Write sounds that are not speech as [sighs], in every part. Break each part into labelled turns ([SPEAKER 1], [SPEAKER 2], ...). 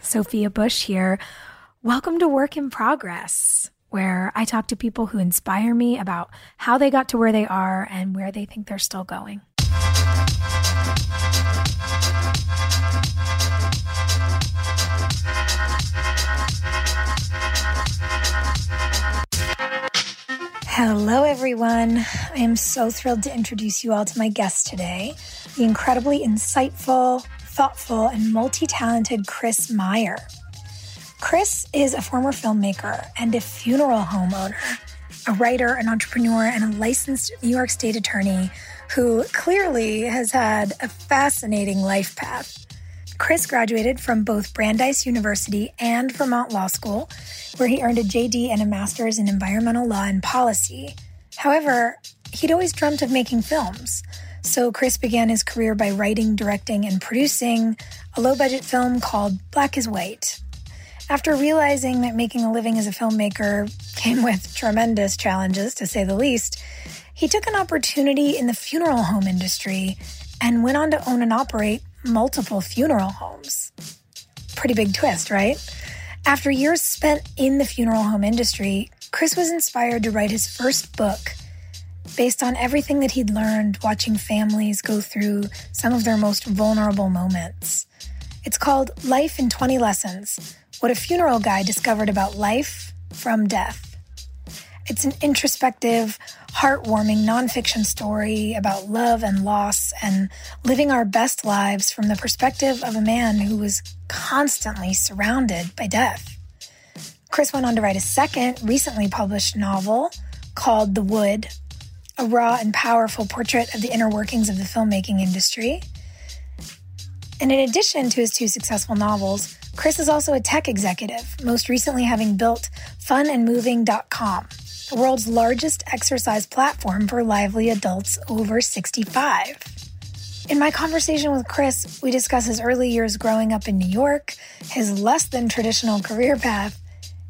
[SPEAKER 1] Sophia Bush here. Welcome to Work in Progress, where I talk to people who inspire me about how they got to where they are and where they think they're still going. Hello, everyone. I am so thrilled to introduce you all to my guest today, the incredibly insightful, thoughtful, and multi talented Chris Meyer. Chris is a former filmmaker and a funeral home owner, a writer, an entrepreneur, and a licensed New York State attorney who clearly has had a fascinating life path. Chris graduated from both Brandeis University and Vermont Law School, where he earned a JD and a master's in environmental law and policy. However, he'd always dreamt of making films. So Chris began his career by writing, directing, and producing a low budget film called Black is White. After realizing that making a living as a filmmaker came with tremendous challenges, to say the least, he took an opportunity in the funeral home industry and went on to own and operate multiple funeral homes. Pretty big twist, right? After years spent in the funeral home industry, Chris was inspired to write his first book based on everything that he'd learned watching families go through some of their most vulnerable moments. It's called Life in 20 Lessons What a Funeral Guy Discovered About Life from Death. It's an introspective, heartwarming nonfiction story about love and loss and living our best lives from the perspective of a man who was constantly surrounded by death. Chris went on to write a second, recently published novel called The Wood a raw and powerful portrait of the inner workings of the filmmaking industry. And in addition to his two successful novels, Chris is also a tech executive, most recently having built funandmoving.com, the world's largest exercise platform for lively adults over 65. In my conversation with Chris, we discuss his early years growing up in New York, his less than traditional career path,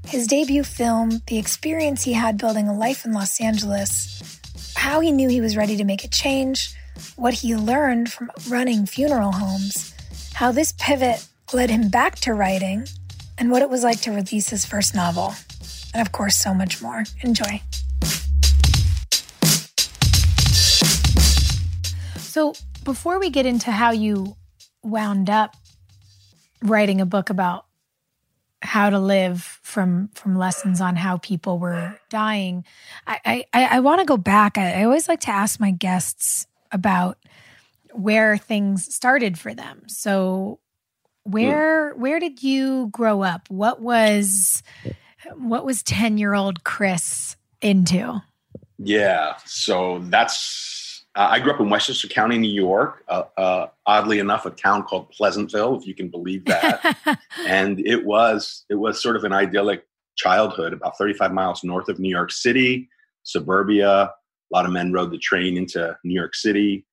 [SPEAKER 1] his debut film, the experience he had building a life in Los Angeles, how he knew he was ready to make a change, what he learned from running funeral homes, how this pivot led him back to writing, and what it was like to release his first novel. And of course, so much more. Enjoy. So, before we get into how you wound up writing a book about how to live from from lessons on how people were dying. I I, I want to go back. I, I always like to ask my guests about where things started for them. So hmm. where where did you grow up? What was what was 10 year old Chris into?
[SPEAKER 2] Yeah, so that's uh, I grew up in Westchester County, New York. Uh, uh, oddly enough, a town called Pleasantville, if you can believe that. [laughs] and it was it was sort of an idyllic childhood, about 35 miles north of New York City, suburbia. A lot of men rode the train into New York City.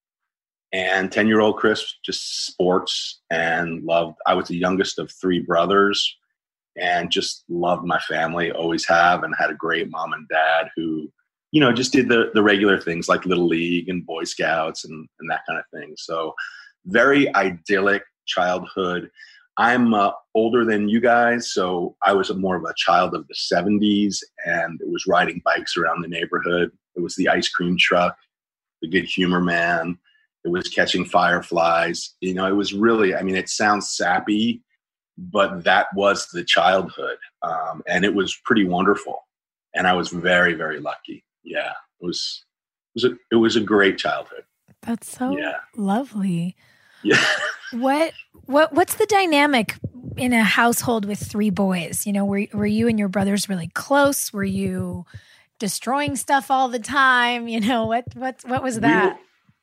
[SPEAKER 2] and 10 year old Chris just sports and loved. I was the youngest of three brothers and just loved my family, always have, and had a great mom and dad who, you know, just did the, the regular things like Little League and Boy Scouts and, and that kind of thing. So, very idyllic childhood. I'm uh, older than you guys, so I was more of a child of the 70s, and it was riding bikes around the neighborhood. It was the ice cream truck, the good humor man. It was catching fireflies. You know, it was really, I mean, it sounds sappy, but that was the childhood. Um, and it was pretty wonderful. And I was very, very lucky. Yeah, it was, it was a, it was a great childhood.
[SPEAKER 1] That's so
[SPEAKER 2] Yeah.
[SPEAKER 1] lovely.
[SPEAKER 2] Yeah.
[SPEAKER 1] What what what's the dynamic in a household with three boys? You know, were were you and your brothers really close? Were you destroying stuff all the time? You know, what what what was
[SPEAKER 2] We
[SPEAKER 1] that?
[SPEAKER 2] were-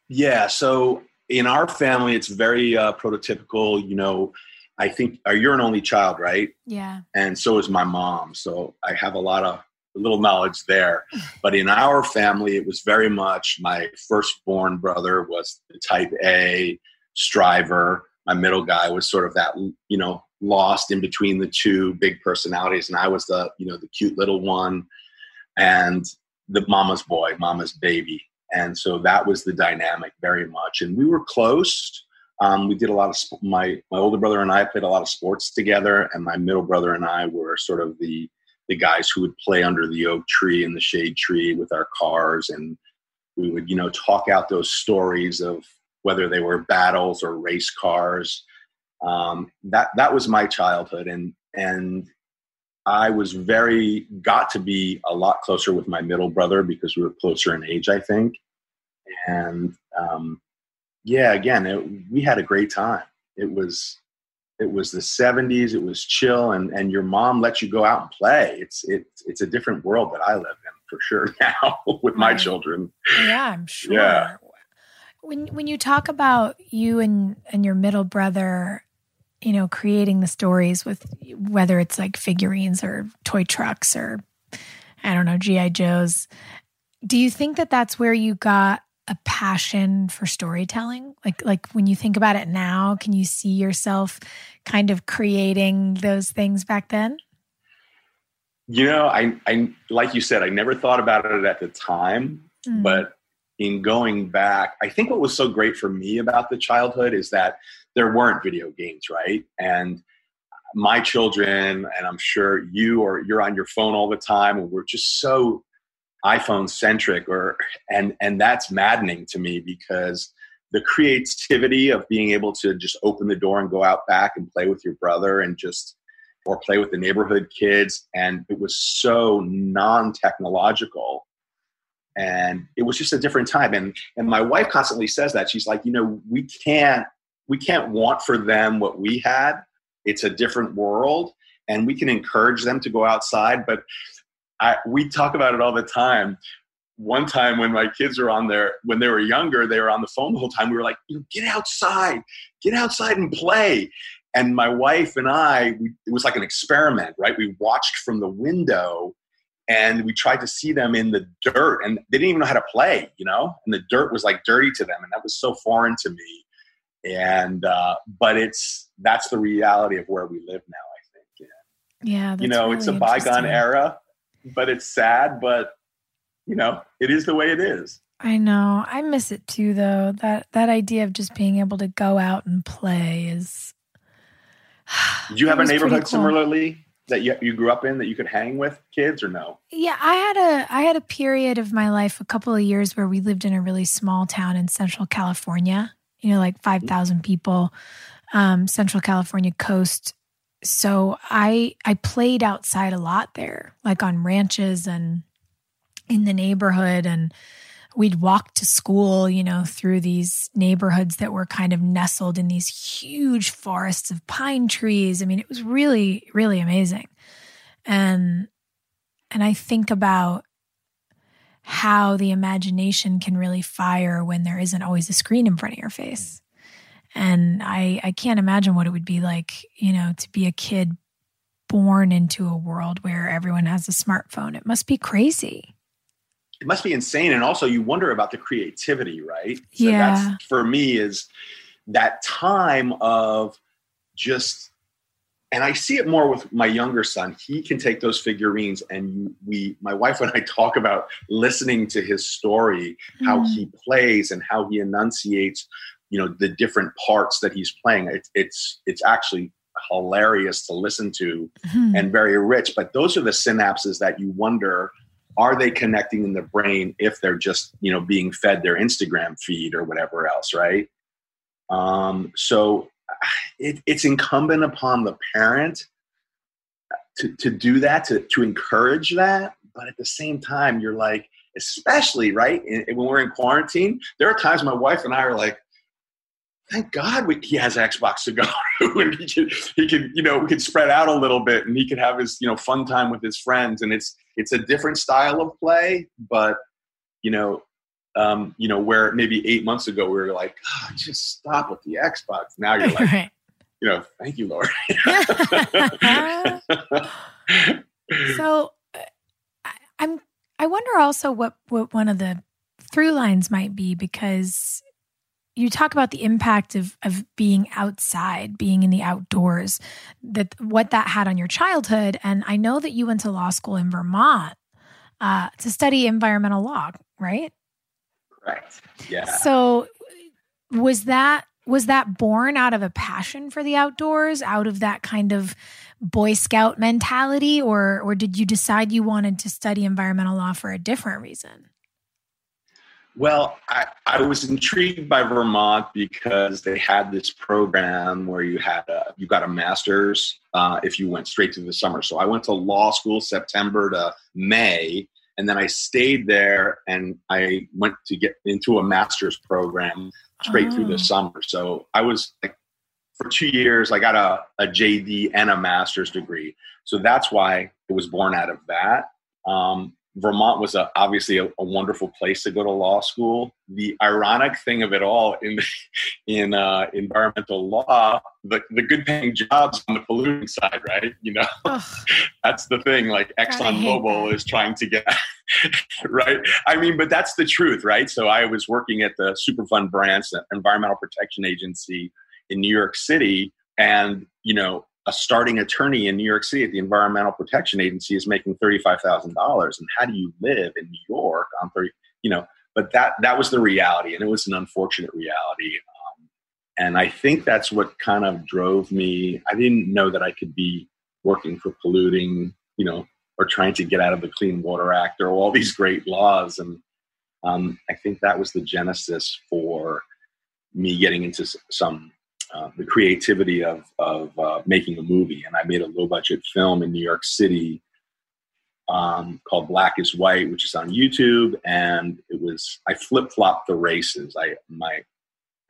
[SPEAKER 2] yeah. So in our family, it's very uh, prototypical. You know, I think uh, you're an only child, right?
[SPEAKER 1] yeah.
[SPEAKER 2] and so is my mom. So I have a lot of little knowledge there. [sighs] But in our family, it was very much my firstborn brother was the type A striver. My middle guy was sort of that, you know, lost in between the two big personalities, and I was the, you know, the cute little one, and the mama's boy, mama's baby. And so that was the dynamic very much. And we were close. Um, we did a lot of sp- my my older brother and I played a lot of sports together, and my middle brother and I were sort of the the guys who would play under the oak tree and the shade tree with our cars, and we would you know talk out those stories of whether they were battles or race cars. Um, that that was my childhood, and and I was very got to be a lot closer with my middle brother because we were closer in age, I think, and um, yeah, again, it, we had a great time. It was it was the 70s. It was chill, and and your mom let you go out and play. It's it's it's a different world that I live in for sure [laughs] now with my children.
[SPEAKER 1] Yeah, I'm sure.
[SPEAKER 2] Yeah.
[SPEAKER 1] When when you talk about you and and your middle brother, you know, creating the stories with whether it's like figurines or toy trucks or I don't know, GI Joes, do you think that that's where you got a passion for storytelling? Like like when you think about it now, can you see yourself kind of creating those things back then?
[SPEAKER 2] You know, I I like you said, I never thought about it at the time,
[SPEAKER 1] Mm.
[SPEAKER 2] but in going back, I think what was so great for me about the childhood is that there weren't video games, right? And my children, and I'm sure you or you're on your phone all the time, and we're just so iPhone centric, or and and that's maddening to me because the creativity of being able to just open the door and go out back and play with your brother and just or play with the neighborhood kids. And it was so non-technological. And it was just a different time. And and my wife constantly says that. She's like you know we can't we can't want for them what we had. It's a different world. And we can encourage them to go outside but I, we talk about it all the time. One time when my kids were on there when they were younger they were on the phone the whole time we were like you know, get outside get outside and play. And my wife and i we, it was like an experiment right? We watched from the window and we tried to see them in the dirt and they didn't even know how to play you know? And the dirt was like dirty to them and that was so foreign to me. And uh, but it's that's the reality of where we live now i think.
[SPEAKER 1] Yeah,
[SPEAKER 2] you know it's a bygone era but it's sad but you know it is the way it is
[SPEAKER 1] I know. I miss it too though. That that idea of just being able to go out and play is [sighs]
[SPEAKER 2] did you have a neighborhood
[SPEAKER 1] cool.
[SPEAKER 2] similarly that you, you grew up in that you could hang with kids or no
[SPEAKER 1] Yeah, I had a I had a period of my life a couple of years where we lived in a really small town in Central California. You know, like 5,000 people, um Central California coast. So I I played outside a lot there, like on ranches and in the neighborhood and we'd walk to school, you know, through these neighborhoods that were kind of nestled in these huge forests of pine trees. I mean, it was really, really amazing. And and I think about how the imagination can really fire when there isn't always a screen in front of your face. And I I can't imagine what it would be like, you know, to be a kid born into a world where everyone has a smartphone. It must be crazy.
[SPEAKER 2] it must be insane. And also, you wonder about the creativity, right?
[SPEAKER 1] So yeah.
[SPEAKER 2] That's, for me, is that time of just and I see it more with my younger son. He can take those figurines, and we, my wife and I, [laughs] talk about listening to his story, how mm. he plays and how he enunciates, you know, the different parts that he's playing. It, it's it's actually hilarious to listen to mm. and very rich. But those are the synapses that you wonder are they connecting in the brain if they're just you know being fed their Instagram feed or whatever else, right? Um, so it, it's incumbent upon the parent to, to do that, to, to encourage that. But at the same time, you're like, especially right in, when we're in quarantine, there are times my wife and I are like, thank God we, he has Xbox to go [laughs] and he can, he can, you know, we can spread out a little bit and he can have his, you know, fun time with his friends. And it's, it's a different style of play, but you know, um, you know, where maybe eight months ago we were like, oh, just stop with the Xbox. Now you're [laughs] like, right. you know, thank you, Lord. [laughs]
[SPEAKER 1] so I'm, I wonder also what, what one of the through lines might be because you talk about the impact of of being outside, being in the outdoors, that what that had on your childhood. And I know that you went to law school in Vermont uh, to study environmental law, right?
[SPEAKER 2] Correct. Yeah.
[SPEAKER 1] So was that was that born out of a passion for the outdoors, out of that kind of Boy Scout mentality, or or did you decide you wanted to study environmental law for a different reason?
[SPEAKER 2] Well, I, I was intrigued by Vermont because they had this program where you had a, you got a master's uh, if you went straight to the summer. So I went to law school September to May, and then I stayed there and I went to get into a master's program straight oh. through the oh. summer. So I was like, for two years, I got a, a JD and a master's degree. So that's why it was born out of that. Um, Vermont was a, obviously a, a, wonderful place to go to law school. The ironic thing of it all in [laughs] in uh, environmental law, the, the good paying jobs on the polluting side, right? You know, [laughs] that's the thing. Like Exxon Mobil is trying to get [laughs] right. I mean, but that's the truth, right? So I was working at the Superfund branch, Environmental Protection Agency in New York City, and you know a starting attorney in New York City at the Environmental Protection Agency is making thirty-five thousand dollars, and how do you live in New York on thirty? You know, but that that was the reality, and it was an unfortunate reality. Um, and I think that's what kind of drove me. I didn't know that I could be working for polluting, you know, or trying to get out of the Clean Water Act or all these great laws, and um, I think that was the genesis for me getting into some uh, the creativity of of uh, making a movie. And I made a low budget film in New York City um, called Black is White, which is on YouTube. And it was I flip flopped the races. I my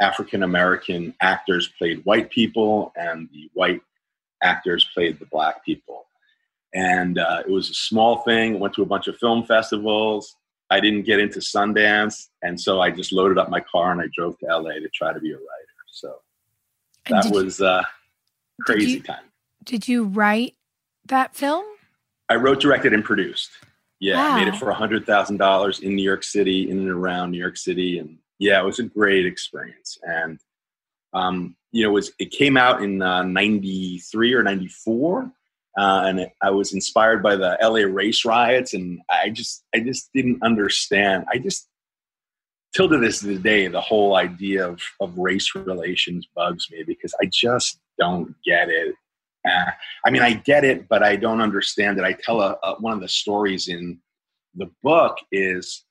[SPEAKER 2] African American actors played white people, and the white actors played the black people. And uh, it was a small thing. Went to a bunch of film festivals. I didn't get into Sundance, and so I just loaded up my car and I drove to LA to try to be a writer. So that was uh, crazy
[SPEAKER 1] did you,
[SPEAKER 2] time.
[SPEAKER 1] Did you write that film?
[SPEAKER 2] I wrote, directed, and produced. Yeah, wow. I made it for a hundred thousand dollars in New York City, in and around New York City, and yeah, it was a great experience. And um, you know, it was it came out in '93 uh, or '94, uh, and it, I was inspired by the LA race riots, and I just I just didn't understand. I just till to this day, the whole idea of, of race relations bugs me because I just don't get it. Uh, I mean, I get it, but I don't understand it. I tell a, a, one of the stories in the book is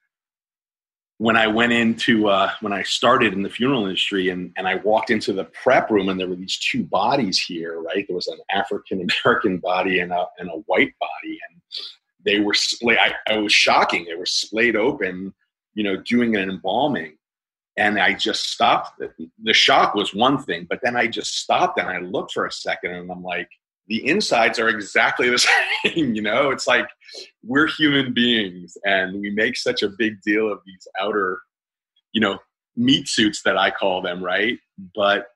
[SPEAKER 2] when I went into uh, when I started in the funeral industry and, and I walked into the prep room and there were these two bodies here, right? There was an African American body and a, and a white body, and they were splayed. I, I was shocking. They were splayed open you know, doing an embalming. And I just stopped. The shock was one thing, but then I just stopped and I looked for a second and I'm like, the insides are exactly the [laughs] same. you know, it's like we're human beings and we make such a big deal of these outer, you know, meat suits that I call them, right? But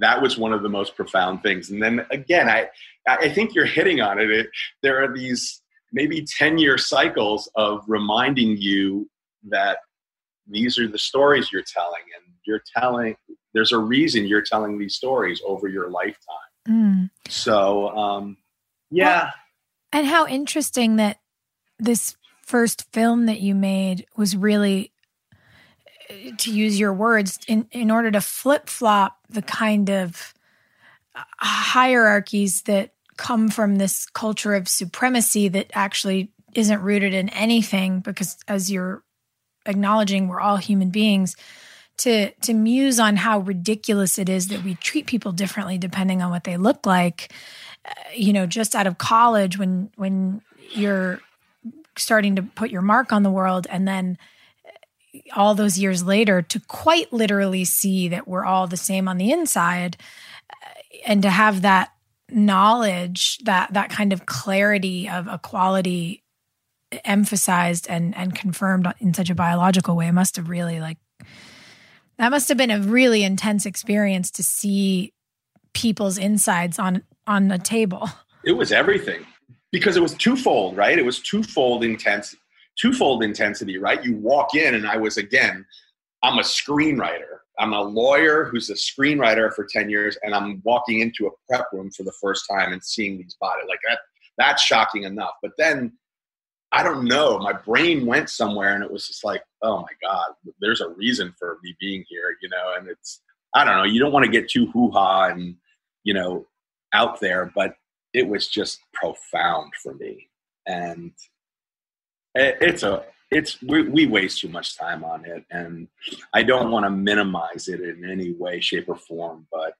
[SPEAKER 2] that was one of the most profound things. And then again, I I think you're hitting on it. it there are these maybe 10 year cycles of reminding you that these are the stories you're telling and you're telling there's a reason you're telling these stories over your lifetime
[SPEAKER 1] Mm.
[SPEAKER 2] so um yeah
[SPEAKER 1] And how interesting that this first film that you made was really, uh, to use your words, in, in order to flip flop the kind of uh, hierarchies that come from this culture of supremacy that actually isn't rooted in anything, because as you're acknowledging, we're all human beings. To, to muse on how ridiculous it is that we treat people differently depending on what they look like you know just out of college when when you're starting to put your mark on the world and then all those years later to quite literally see that we're all the same on the inside uh, and to have that knowledge that that kind of clarity of equality emphasized and and confirmed in such a biological way It must have really like that must have been a really intense experience to see people's insides on on a table.
[SPEAKER 2] It was everything. Because it was twofold right? It was twofold intense twofold intensity right? You walk in and i was again i'm a screenwriter. I'm a lawyer who's a screenwriter for 10 years and i'm walking into a prep room for the first time and seeing these bodies. Like that that's shocking enough. But then i don't know. My brain went somewhere and it was just like oh my god there's a reason for me being here you know and it's i don't know you don't want to get too hoo-ha and you know out there but it was just profound for me. And it, it's a it's we, we waste too much time on it and i don't want to minimize it in any way shape or form but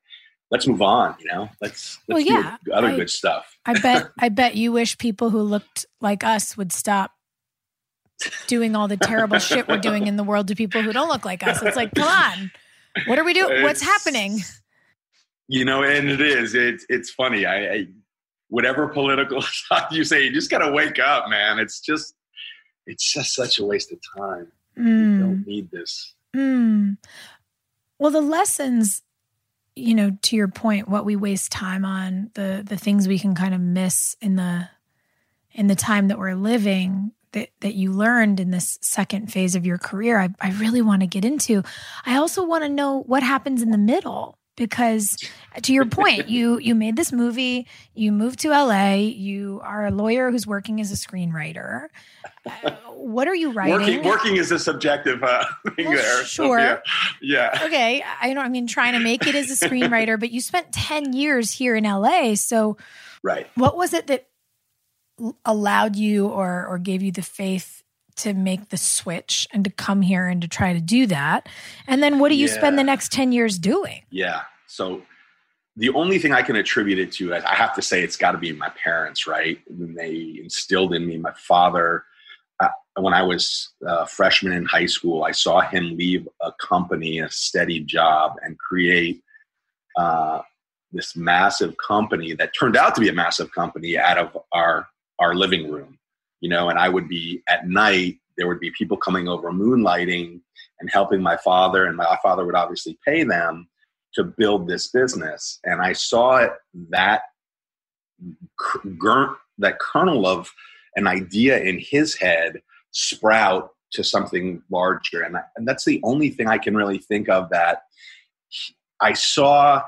[SPEAKER 2] let's move on you know? Let's let's
[SPEAKER 1] Well, yeah,
[SPEAKER 2] do other
[SPEAKER 1] I-
[SPEAKER 2] good stuff.
[SPEAKER 1] I bet [laughs] i bet you wish people who looked like us would stop doing all the terrible shit we're doing in the world to people who don't look like us. It's like come on. What are we doing? What's happening?
[SPEAKER 2] You know and it is. It's it's funny. I, I whatever political [laughs] stuff you say you just gotta wake up man. It's just it's just such a waste of time. You
[SPEAKER 1] Mm.
[SPEAKER 2] don't need this.
[SPEAKER 1] Mm. Well, the lessons, you know, to your point, what we waste time on, the the things we can kind of miss in the in the time that we're living that that you learned in this second phase of your career, I, I really want to get into. I also want to know what happens in the middle because to your point, [laughs] you you made this movie, you moved to LA, you are a lawyer who's working as a screenwriter. Uh, what are you writing?
[SPEAKER 2] working working is a subjective uh, thing
[SPEAKER 1] Well,
[SPEAKER 2] there So,
[SPEAKER 1] sure.
[SPEAKER 2] yeah, yeah.
[SPEAKER 1] okay i don't I mean trying to make it as a screenwriter but you spent 10 years here in la so
[SPEAKER 2] right
[SPEAKER 1] what was it that allowed you or or gave you the faith to make the switch and to come here and to try to do that and then what do you spend the next 10 years doing
[SPEAKER 2] Yeah. So the only thing I can attribute it to, I have to say, it's got to be my parents, right? When they instilled in me, my father, uh, when I was a freshman in high school, I saw him leave a company, a steady job, and create uh, this massive company that turned out to be a massive company out of our our living room. You know, and I would be at night. There would be people coming over moonlighting and helping my father, and my father would obviously pay them to build this business. And I saw it that that kernel of an idea in his head sprout to something larger. And, I, and that's the only thing I can really think of that I saw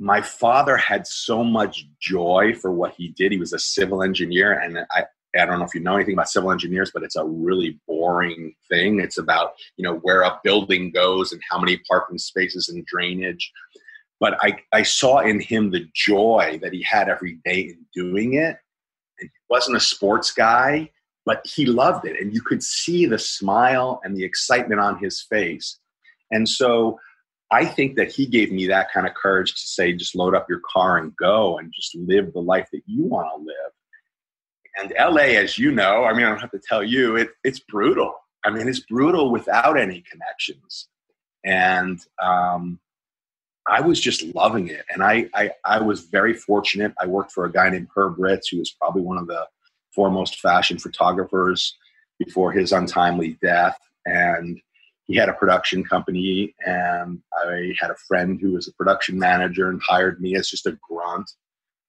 [SPEAKER 2] my father had so much joy for what he did. He was a civil engineer, and I, I don't know if you know anything about civil engineers, but it's a really boring thing. It's about you know where a building goes and how many parking spaces and drainage. But I, I saw in him the joy that he had every day in doing it. And he wasn't a sports guy, but he loved it, and you could see the smile and the excitement on his face. And so I think that he gave me that kind of courage to say, just load up your car and go and just live the life that you want to live. And LA, as you know, I mean, I don't have to tell you, it, it's brutal. I mean, it's brutal without any connections. And um, I was just loving it. And I, I, I was very fortunate. I worked for a guy named Herb Ritts, who was probably one of the foremost fashion photographers before his untimely death. And he had a production company and i had a friend who was a production manager and hired me as just a grunt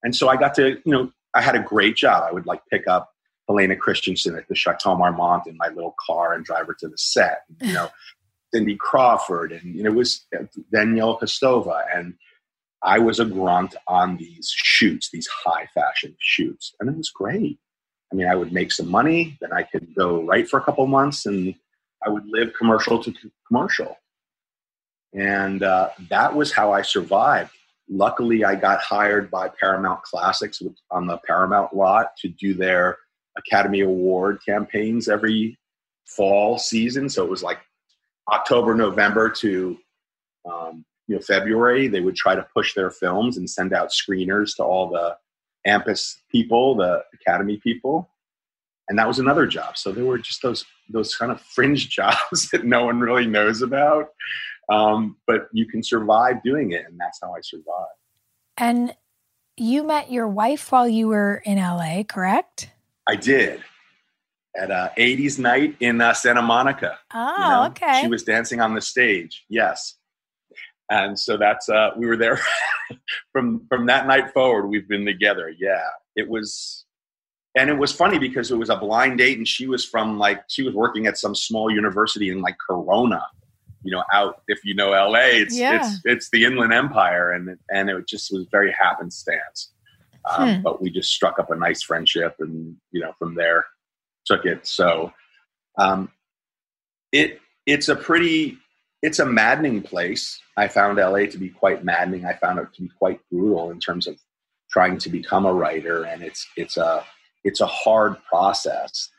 [SPEAKER 2] and so i got to you know i had a great job i would like pick up Helena Christensen at the Chateau Marmont in my little car and drive her to the set. You know, [laughs] Cindy Crawford and you know, it was Danielle Kostova and I was a grunt on these shoots, these high fashion shoots, and it was great. I mean, I would make some money, then I could go write for a couple months, and I would live commercial to commercial. And uh, that was how I survived. Luckily, I got hired by Paramount Classics on the Paramount lot to do their Academy Award campaigns every fall season. So it was like October, November to um, you know February. They would try to push their films and send out screeners to all the AMPAS people, the Academy people, and that was another job. So there were just those those kind of fringe [laughs] jobs that no one really knows about, um, but you can survive doing it, and that's how I survived.
[SPEAKER 1] And you met your wife while you were in LA, correct?
[SPEAKER 2] I did at a 80s night in uh, Santa Monica.
[SPEAKER 1] Oh, you know? okay.
[SPEAKER 2] She was dancing on the stage. Yes. And so that's uh we were there [laughs] from from that night forward we've been together. Yeah. It was and it was funny because it was a blind date and she was from like she was working at some small university in like Corona. You know, out if you know LA, it's yeah. it's it's the Inland Empire and and it just was very happenstance. Um, hmm. But we just struck up a nice friendship, and you know, from there took it. So um, it it's a pretty it's a maddening place. I found LA to be quite maddening. I found it to be quite brutal in terms of trying to become a writer, and it's it's a it's a hard process.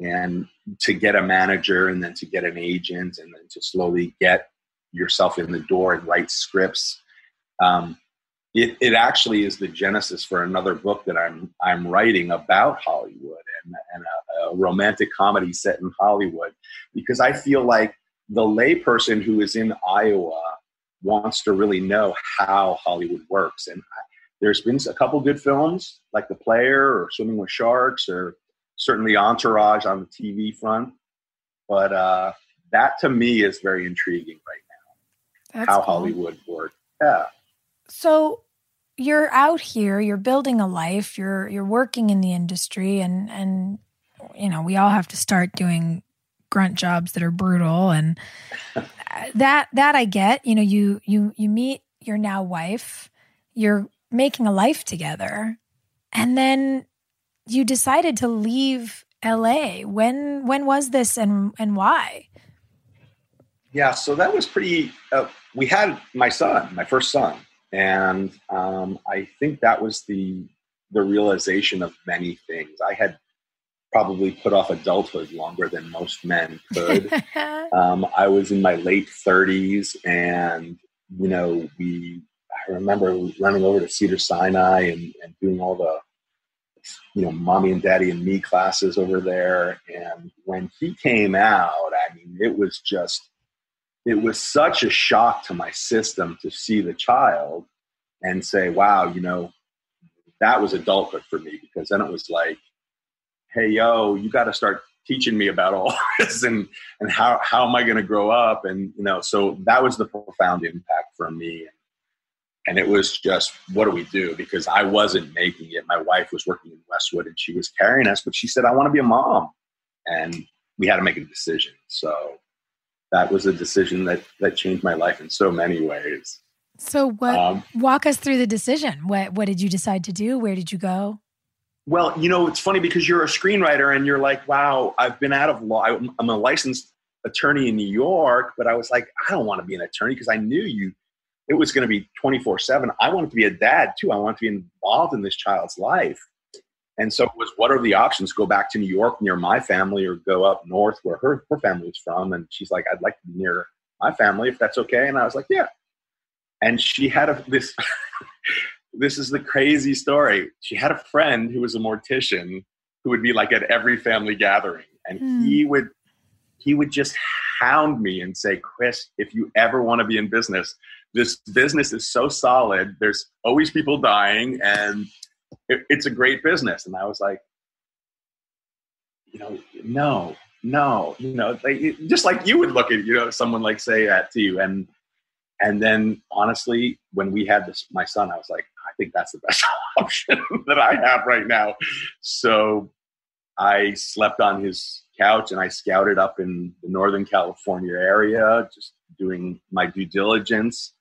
[SPEAKER 2] And to get a manager, and then to get an agent, and then to slowly get yourself in the door and write scripts. Um, it, it actually is the genesis for another book that I'm I'm writing about Hollywood and, and a, a romantic comedy set in Hollywood because I feel like the layperson who is in Iowa wants to really know how Hollywood works. And there's been a couple good films like The Player or Swimming with Sharks or certainly Entourage on the TV front. But uh, that to me is very intriguing right now. That's how cool. Hollywood works. Yeah.
[SPEAKER 1] So you're out here, you're building a life, you're you're working in the industry and and you know, we all have to start doing grunt jobs that are brutal and that that I get, you know, you you you meet your now wife, you're making a life together. And then you decided to leave LA. When when was this and and why?
[SPEAKER 2] Yeah, so that was pretty uh, we had my son, my first son and um, I think that was the the realization of many things. I had probably put off adulthood longer than most men could. [laughs] um, I was in my late 30s, and you know, we. I remember running over to Cedar Sinai and, and doing all the, you know, mommy and daddy and me classes over there. And when he came out, I mean, it was just it was such a shock to my system to see the child and say, wow, you know, that was adulthood for me because then it was like, hey, yo, you got to start teaching me about all [laughs] this and, and how, how am I going to grow up? And, you know, so that was the profound impact for me. And it was just, what do we do? Because I wasn't making it. My wife was working in Westwood and she was carrying us, but she said, I want to be a mom. And we had to make a decision. So that was a decision that that changed my life in so many ways.
[SPEAKER 1] So what um, walk us through the decision. What what did you decide to do? Where did you go?
[SPEAKER 2] Well, you know, it's funny because you're a screenwriter and you're like, wow, I've been out of law. I'm a licensed attorney in New York, but I was like, I don't want to be an attorney because I knew you it was going to be 24 7. I wanted to be a dad too. I wanted to be involved in this child's life. And so it was what are the options? Go back to New York near my family or go up north where her, her family was from. And she's like, I'd like to be near my family if that's okay. And I was like, yeah. And she had a, this, [laughs] this is the crazy story. She had a friend who was a mortician who would be like at every family gathering. And mm. he would, he would just hound me and say, Chris, if you ever want to be in business, this business is so solid. There's always people dying and it, it's a great business. And I was like, you know, no, no, you know, just like you would look at, you know, someone like say that to you. And, and then honestly, when we had this, my son, I was like, I think that's the best [laughs] option that I have right now. So I slept on his couch and I scouted up in the Northern California area, just doing my due diligence.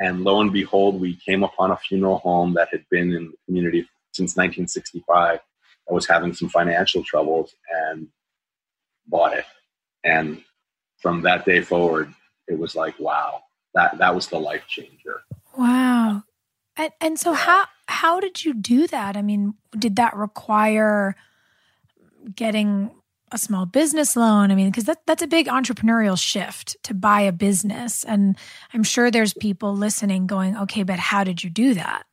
[SPEAKER 2] And lo and behold, we came upon a funeral home that had been in the community since 1965 that was having some financial troubles and bought it. And from that day forward, it was like, wow, that, that was the life changer.
[SPEAKER 1] Wow. And, and so how how did you do that? I mean, did that require getting a small business loan? I mean, because that, that's a big entrepreneurial shift to buy a business. And I'm sure there's people listening going, okay, but how did you do that?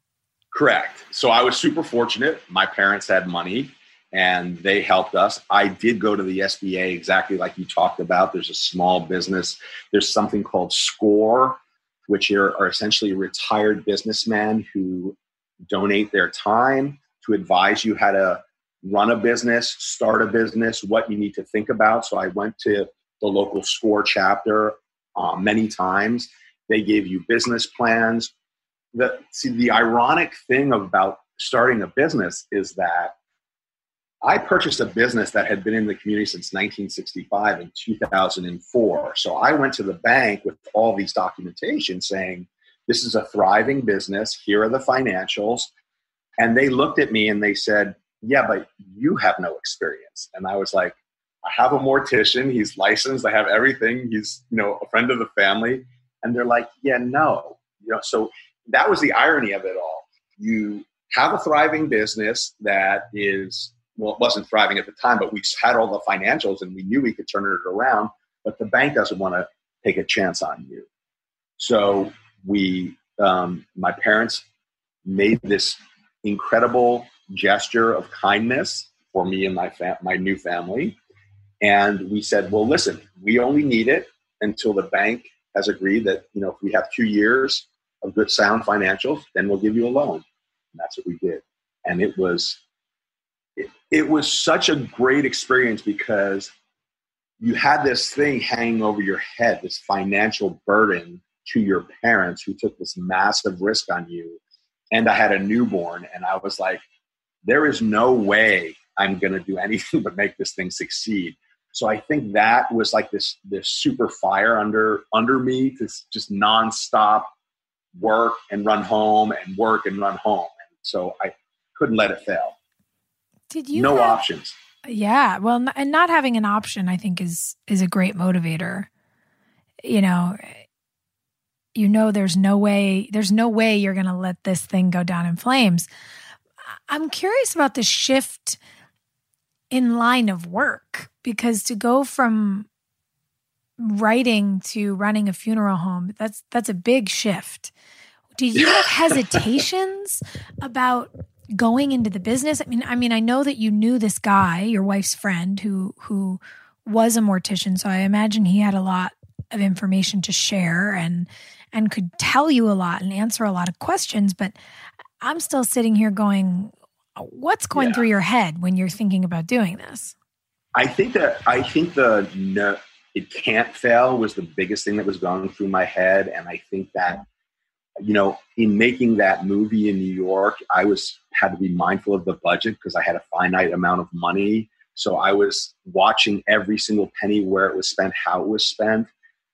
[SPEAKER 2] Correct. So I was super fortunate. My parents had money and they helped us. I did go to the SBA exactly like you talked about. There's a small business, there's something called SCORE, which are, are essentially retired businessmen who donate their time to advise you how to run a business, start a business, what you need to think about. So I went to the local SCORE chapter uh, many times. They gave you business plans. The, see, the ironic thing about starting a business is that I purchased a business that had been in the community since 1965 and 2004. So I went to the bank with all these documentation saying, this is a thriving business. Here are the financials. And they looked at me and they said, yeah, but you have no experience. And I was like, I have a mortician. He's licensed. I have everything. He's, you know, a friend of the family. And they're like, yeah, no. You know, so that was the irony of it all. You have a thriving business that is, well, it wasn't thriving at the time, but we had all the financials and we knew we could turn it around. But the bank doesn't want to take a chance on you. So we, um, my parents made this incredible gesture of kindness for me and my my new family. And we said, well, listen, we only need it until the bank has agreed that you know if we have two years of good sound financials, then we'll give you a loan. And that's what we did. And it was it, it was such a great experience because you had this thing hanging over your head, this financial burden to your parents who took this massive risk on you. And I had a newborn, and I was like, there is no way I'm going to do anything [laughs] but make this thing succeed. So I think that was like this this super fire under under me to just nonstop work and run home and work and run home. And so I couldn't let it fail.
[SPEAKER 1] Did you
[SPEAKER 2] no
[SPEAKER 1] have,
[SPEAKER 2] options?
[SPEAKER 1] Yeah, well, and not having an option, I think, is is a great motivator. You know, you know, there's no way, there's no way you're going to let this thing go down in flames. I'm curious about the shift in line of work because to go from writing to running a funeral home that's that's a big shift. Do you have [laughs] hesitations about going into the business? I mean i mean i know that you knew this guy your wife's friend who who was a mortician so i imagine he had a lot of information to share and and could tell you a lot and answer a lot of questions but I'm still sitting here going, what's going yeah. through your head when you're thinking about doing this?
[SPEAKER 2] I think that I think the no, it can't fail was the biggest thing that was going through my head, and I think that you know in making that movie in New York, I was had to be mindful of the budget because I had a finite amount of money. So I was watching every single penny where it was spent, how it was spent,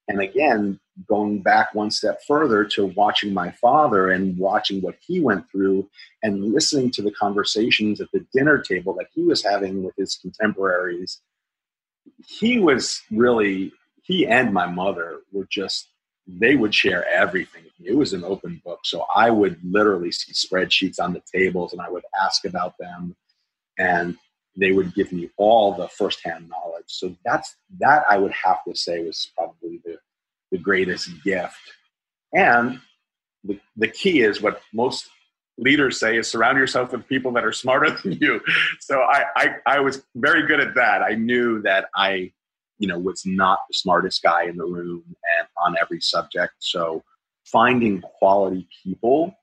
[SPEAKER 2] and again, going back one step further to watching my father and watching what he went through and listening to the conversations at the dinner table that he was having with his contemporaries, he was really, he and my mother were just, they would share everything. It was an open book. So I would literally see spreadsheets on the tables and I would ask about them. And they would give me all the firsthand knowledge. So that's that I would have to say was probably the, the greatest gift. And the, the key is what most leaders say is surround yourself with people that are smarter [laughs] than you. So I, I, I was very good at that. I knew that I, you know, was not the smartest guy in the room and on every subject. So finding quality people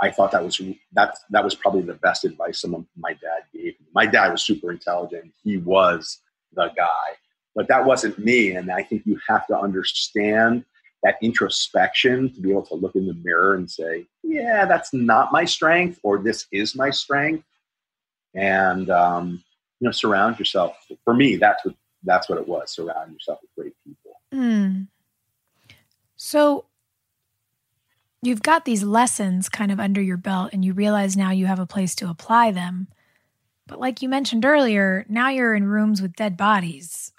[SPEAKER 2] I thought that was that that was probably the best advice someone my dad gave me. My dad was super intelligent. He was the guy, but that wasn't me. And I think you have to understand that introspection to be able to look in the mirror and say, "Yeah, that's not my strength," or "This is my strength." And um, you know, surround yourself. For me, that's what that's what it was. Surround yourself with great people.
[SPEAKER 1] Mm. So you've got these lessons kind of under your belt, and you realize now you have a place to apply them. But like you mentioned earlier, now you're in rooms with dead bodies.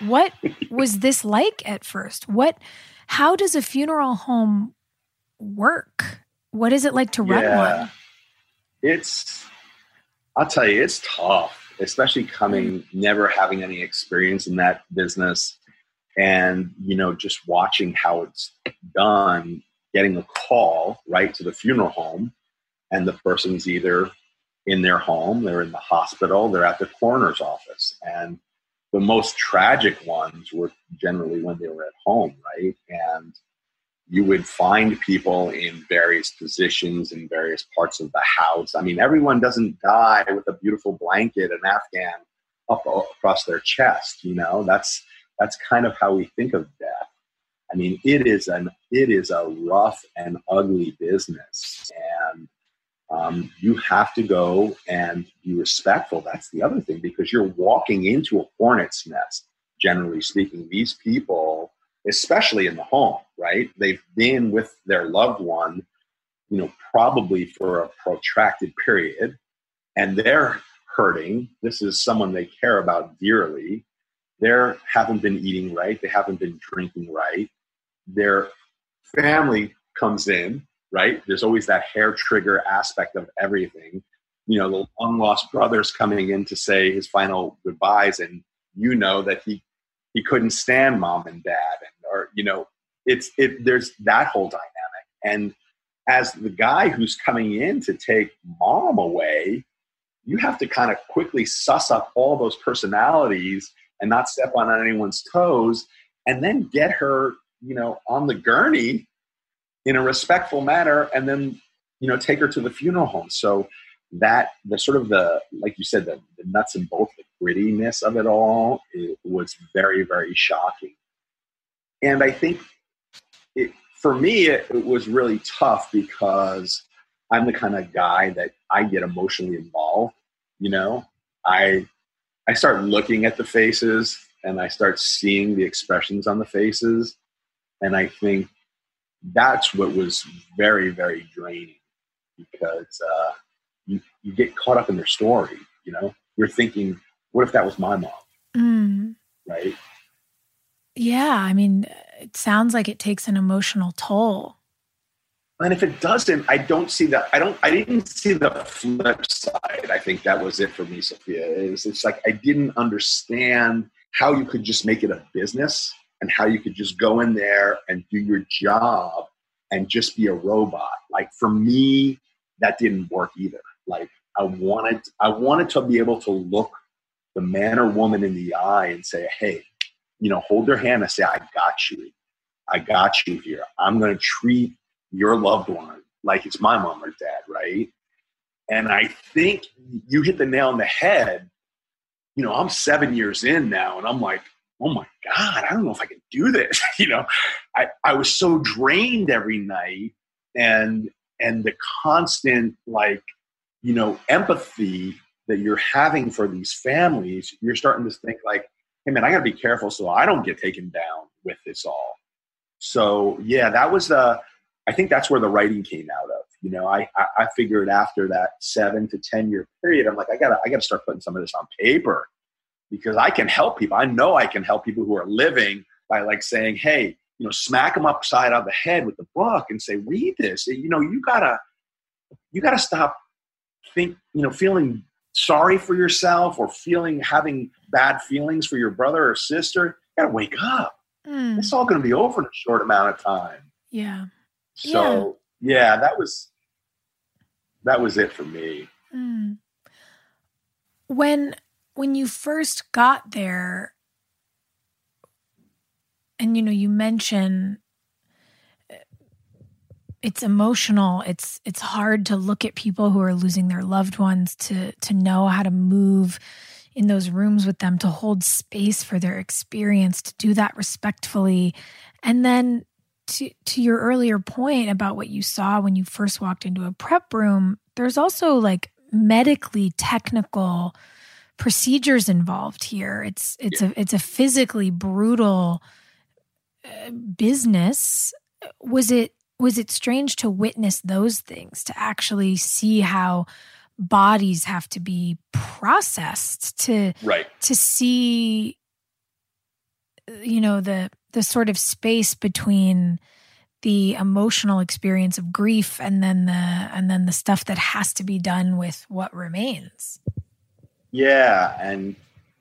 [SPEAKER 1] What was this like at first? What how does a funeral home work? What is it like to run
[SPEAKER 2] Yeah.
[SPEAKER 1] one?
[SPEAKER 2] It's, I'll tell you, it's tough, especially coming, never having any experience in that business, and you know, just watching how it's done. Getting a call right to the funeral home, and the person's either in their home, they're in the hospital, they're at the coroner's office, and the most tragic ones were generally when they were at home, right? And you would find people in various positions in various parts of the house. I mean, everyone doesn't die with a beautiful blanket and Afghan up across their chest. You know, that's that's kind of how we think of death. I mean, it is an it is a rough and ugly business, and um, you have to go and be respectful. That's the other thing because you're walking into a hornet's nest. Generally speaking, these people especially in the home, right? They've been with their loved one, you know, probably for a protracted period, and they're hurting. This is someone they care about dearly. They haven't been eating right. They haven't been drinking right. Their family comes in, right? There's always that hair trigger aspect of everything. You know, the long lost brother's coming in to say his final goodbyes, and you know that he he couldn't stand mom and dad and or you know it's it there's that whole dynamic and as the guy who's coming in to take mom away you have to kind of quickly suss up all those personalities and not step on anyone's toes and then get her you know on the gurney in a respectful manner and then you know take her to the funeral home. So that the sort of the like you said the, the nuts and bolts the grittiness of it all it was very very shocking. And i think it, for me it, it was really tough because i'm the kind of guy that i get emotionally involved you know? I i start looking at the faces and i start seeing the expressions on the faces. And i think that's what was very very draining because uh, you, you get caught up in their story you know? You're thinking what if that was my mom?
[SPEAKER 1] Mm.
[SPEAKER 2] right?
[SPEAKER 1] Yeah, I mean, it sounds like it takes an emotional toll.
[SPEAKER 2] and if it doesn't i don't see that i don't i didn't see the flip side. I think that was it for me sophia it's, it's like i didn't understand how you could just make it a business and how you could just go in there and do your job and just be a robot. Like for me that didn't work either. Like i wanted i wanted to be able to look the man or woman in the eye and say hey you know hold their hand and say i got you. I got you here. I'm going to treat your loved one like it's my mom or dad right? And i think you hit the nail on the head. You know i'm seven years in now and i'm like oh my god i don't know if i can do this [laughs] you know? I i was so drained every night and and the constant like you know empathy that you're having for these families you're starting to think like hey man i got to be careful so i don't get taken down with this all. So yeah that was the i think that's where the writing came out of you know? I i, I figured after that seven to ten year period i'm like i gotta i gotta start putting some of this on paper because i can help people i know i can help people who are living by like saying hey you know smack them upside of the head with the book and say read this you know you gotta you gotta stop think you know feeling sorry for yourself or feeling having bad feelings for your brother or sister you gotta wake up
[SPEAKER 1] Mm.
[SPEAKER 2] it's all to be over in a short amount of time
[SPEAKER 1] Yeah.
[SPEAKER 2] so yeah. that was that was it for me
[SPEAKER 1] Mm. When when you first got there, and you know, you mention uh, it's emotional. It's it's hard to look at people who are losing their loved ones to to know how to move in those rooms with them to hold space for their experience to do that respectfully and then to to your earlier point about what you saw when you first walked into a prep room there's also like medically technical procedures involved here. It's it's yeah. a it's a physically brutal uh, business. Was it was it strange to witness those things to actually see how bodies have to be processed to
[SPEAKER 2] right
[SPEAKER 1] to see you know the the sort of space between the emotional experience of grief and then the and then the stuff that has to be done with what remains
[SPEAKER 2] yeah and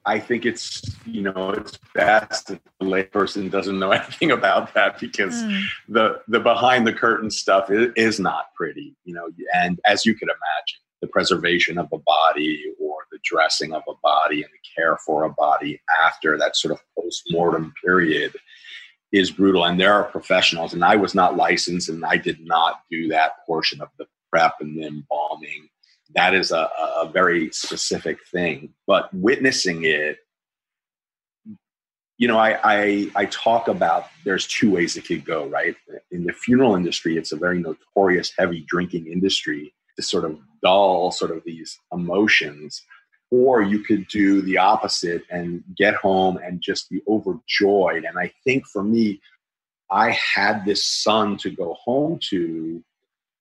[SPEAKER 2] i think it's you know it's best that the layperson doesn't know [laughs] anything about that because mm. the the behind the curtain stuff is, is not pretty you know and as you could imagine the preservation of a body or the dressing of a body and the care for a body after that sort of post-mortem period is brutal and there are professionals and i was not licensed and i did not do that portion of the prep and the embalming that is a, a very specific thing but witnessing it you know I, I i talk about there's two ways it could go right? In the funeral industry it's a very notorious heavy drinking industry to sort of dull sort of these emotions or you could do the opposite and get home and just be overjoyed. And i think for me i had this son to go home to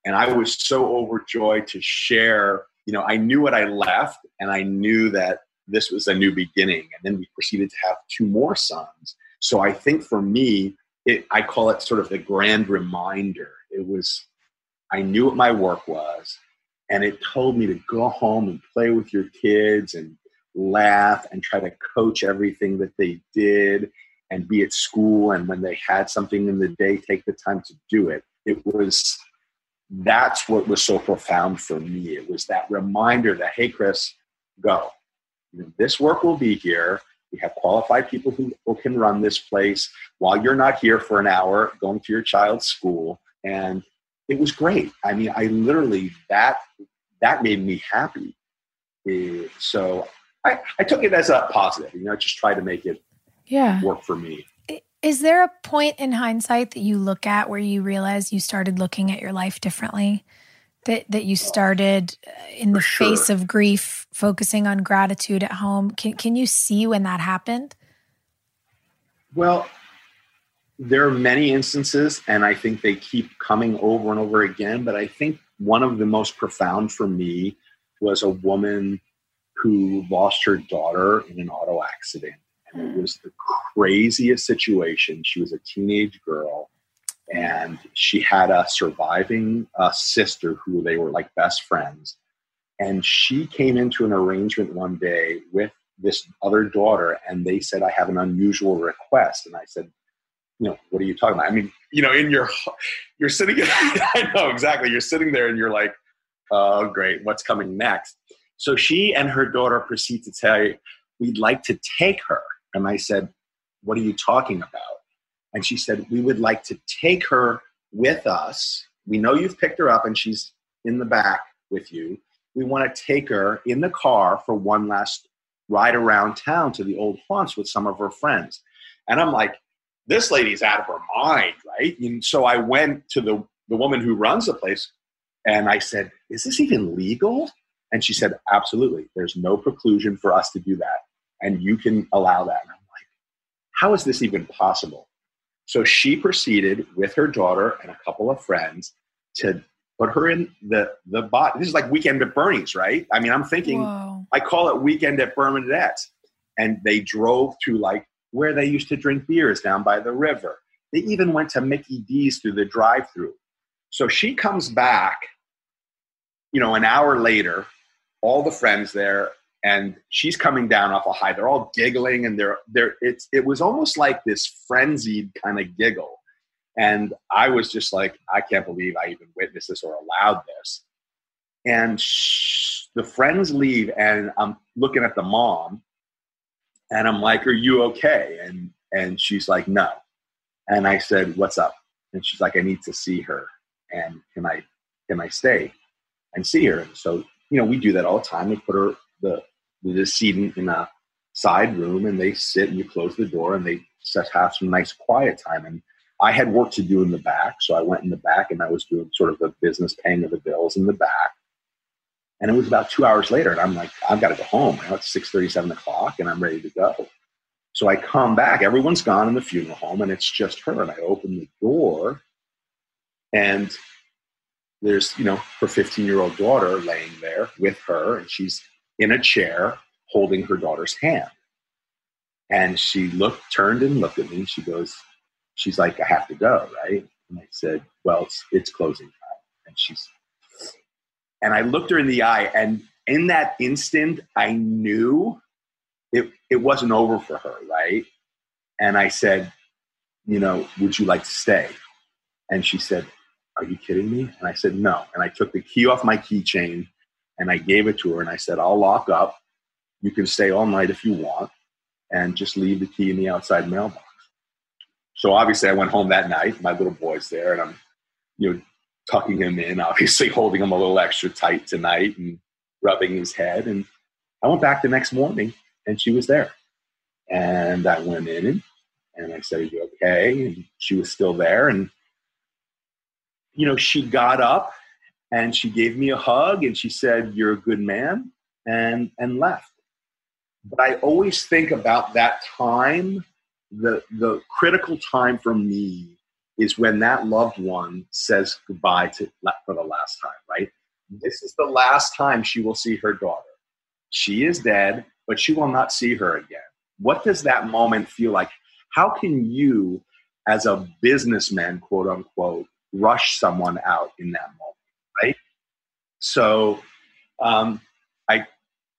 [SPEAKER 2] and i was so overjoyed to share you know i knew what i left and i knew that this was a new beginning. And then we proceeded to have two more sons. So i think for me it, i call it sort of the grand reminder. It was i knew what my work was and it told me to go home and play with your kids and laugh and try to coach everything that they did and be at school. And when they had something in the day take the time to do it. It was that's what was so profound for me it was that reminder that hey chris go you know, this work will be here we have qualified people who, who can run this place while you're not here for an hour going to your child's school and it was great. I mean, I literally that that made me happy. Uh, so I, I took it as a positive. You know, just try to make it
[SPEAKER 1] yeah
[SPEAKER 2] work for me.
[SPEAKER 1] Is there a point in hindsight that you look at where you realize you started looking at your life differently? That that you started uh, in the sure. face of grief, focusing on gratitude at home. Can can you see when that happened?
[SPEAKER 2] Well, there are many instances, and I think they keep coming over and over again. But I think one of the most profound for me was a woman who lost her daughter in an auto accident. It was the craziest situation. She was a teenage girl, and she had a surviving uh, sister who they were like best friends. And she came into an arrangement one day with this other daughter, and they said, I have an unusual request. And I said, you know, what are you talking about? I mean, you know, in your, you're sitting, [laughs] I know exactly. You're sitting there and you're like, oh, great, what's coming next? So she and her daughter proceed to tell you, we'd like to take her. And I said, what are you talking about? And she said, we would like to take her with us. We know you've picked her up and she's in the back with you. We want to take her in the car for one last ride around town to the old haunts with some of her friends. And I'm like, this lady's out of her mind, right? And so I went to the, the woman who runs the place and I said, Is this even legal? And she said, Absolutely. There's no preclusion for us to do that. And you can allow that. And I'm like, How is this even possible? So she proceeded with her daughter and a couple of friends to put her in the the bot. This is like weekend at Bernie's, right? I mean, I'm thinking Whoa. I call it weekend at Bernadette. And they drove to like where they used to drink beers down by the river. They even went to Mickey D's through the drive through. So she comes back, you know, an hour later, all the friends there, and she's coming down off a high. They're all giggling and they're they're it's it was almost like this frenzied kind of giggle. And I was just like, I can't believe I even witnessed this or allowed this. And the friends leave, and I'm looking at the mom, and I'm like, "Are you okay?" And and she's like, "No." And I said, "What's up?" And she's like, "I need to see her. And can I can I stay and see her?" And so you know, we do that all the time. We put her the the decedent in a side room, and they sit, and you close the door, and they just have some nice quiet time. And I had work to do in the back, so I went in the back, and I was doing sort of the business paying of the bills in the back. And it was about two hours later, and I'm like, I've got to go home. Now it's six thirty, seven o'clock, and I'm ready to go. So I come back. Everyone's gone in the funeral home, and it's just her. And I open the door, and there's you know her 15 year old daughter laying there with her, and she's in a chair holding her daughter's hand. And she looked, turned and looked at me. She goes, she's like, I have to go, right? And I said, Well, it's, it's closing time. And she's, and I looked her in the eye, and in that instant, I knew it, it wasn't over for her, right? And I said, You know, would you like to stay? And she said, Are you kidding me? And I said, No. And I took the key off my keychain and I gave it to her and I said, I'll lock up. You can stay all night if you want and just leave the key in the outside mailbox. So obviously I went home that night. My little boy's there and I'm, you know, tucking him in, [laughs] obviously holding him a little extra tight tonight and rubbing his head. And I went back the next morning and she was there. And I went in and, I said, Are you okay? And she was still there. And, you know, she got up and she gave me a hug and she said, You're a good man, and, and left. But I always think about that time, the, the critical time for me is when that loved one says goodbye to, for the last time, right? This is the last time she will see her daughter. She is dead, but she will not see her again. What does that moment feel like? How can you, as a businessman, quote unquote, rush someone out in that moment, right? So um, I,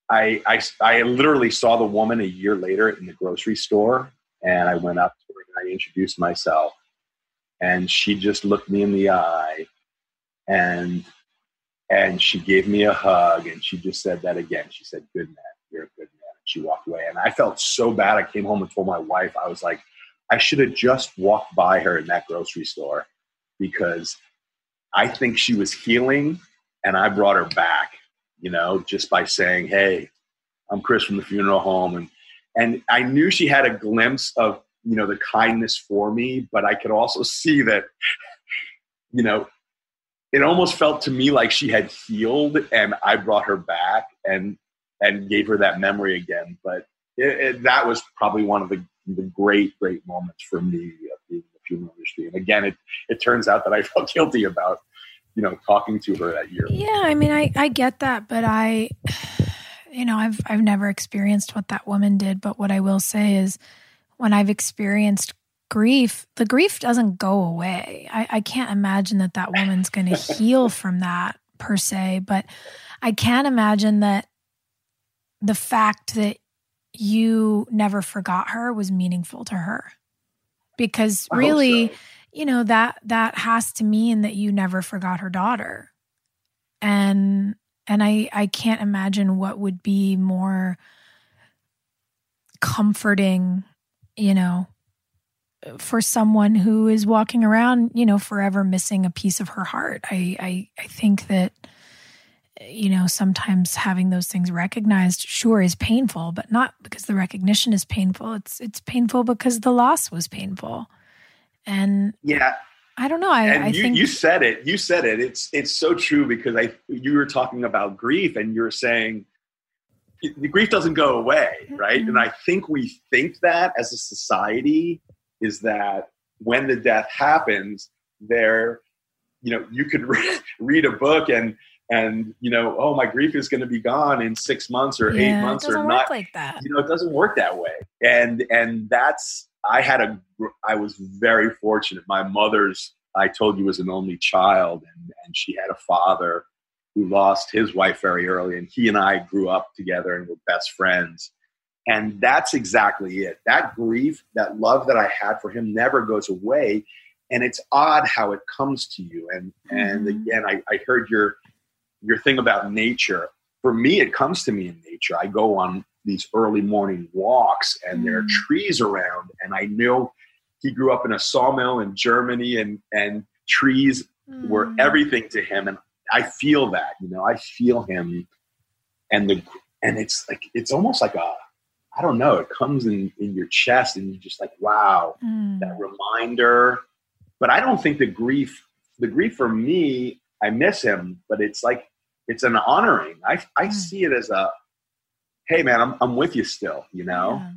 [SPEAKER 2] I, I, I literally saw the woman a year later in the grocery store, and I went up to her and I introduced myself, and she just looked me in the eye, and and she gave me a hug, and she just said that again. She said, "Good man, you're a good man." And she walked away, and I felt so bad. I came home and told my wife, I was like, I should have just walked by her in that grocery store because I think she was healing, and I brought her back you know, just by saying, "Hey, I'm Chris from the funeral home," and and I knew she had a glimpse of you know the kindness for me, but I could also see that, you know, it almost felt to me like she had healed, and I brought her back and and gave her that memory again. But it, it, that was probably one of the the great great moments for me of being industry. And again, it it turns out that I felt [laughs] guilty about you know talking to her that year.
[SPEAKER 1] Yeah i mean i i get that but i [sighs] you know i've i've never experienced what that woman did but what i will say is when i've experienced grief the grief doesn't go away. I, I can't imagine that that woman's going [laughs] to heal from that per se but i can imagine that the fact that you never forgot her was meaningful to her because really so. you know that that has to mean that you never forgot her daughter. And and i i can't imagine what would be more comforting you know for someone who is walking around you know forever missing a piece of her heart. I i i think that you know sometimes having those things recognized sure is painful but not because the recognition is painful it's it's painful because the loss was painful and
[SPEAKER 2] yeah,
[SPEAKER 1] I don't know. I,
[SPEAKER 2] and
[SPEAKER 1] I
[SPEAKER 2] you,
[SPEAKER 1] think
[SPEAKER 2] you said it. You said it. It's it's so true because I you were talking about grief and you're saying the grief doesn't go away, right? Mm-hmm. And I think we think that as a society is that when the death happens, there, you know, you could re- [laughs] read a book and and you know, oh, my grief is going to be gone in six months or yeah, eight months or not.
[SPEAKER 1] like that.
[SPEAKER 2] You know, it doesn't work that way, and and that's I had a, I was very fortunate. My mother's, I told you, was an only child, and, and she had a father who lost his wife very early, and he and I grew up together and were best friends. And that's exactly it. That grief, that love that I had for him never goes away. And it's odd how it comes to you. And and mm-hmm. again, I, I heard your your thing about nature. For me, it comes to me in nature. I go on these early morning walks and mm. there are mm. trees around and i know he grew up in a sawmill in germany and and trees mm. were everything to him and i feel that you know i feel him and the and it's like it's almost like a i don't know it comes in in your chest and you're just like wow mm. that reminder but i don't think the grief the grief for me i miss him but it's like it's an honoring. I I mm. see it as a, hey man, I'm I'm with you still, you know,
[SPEAKER 1] Yeah.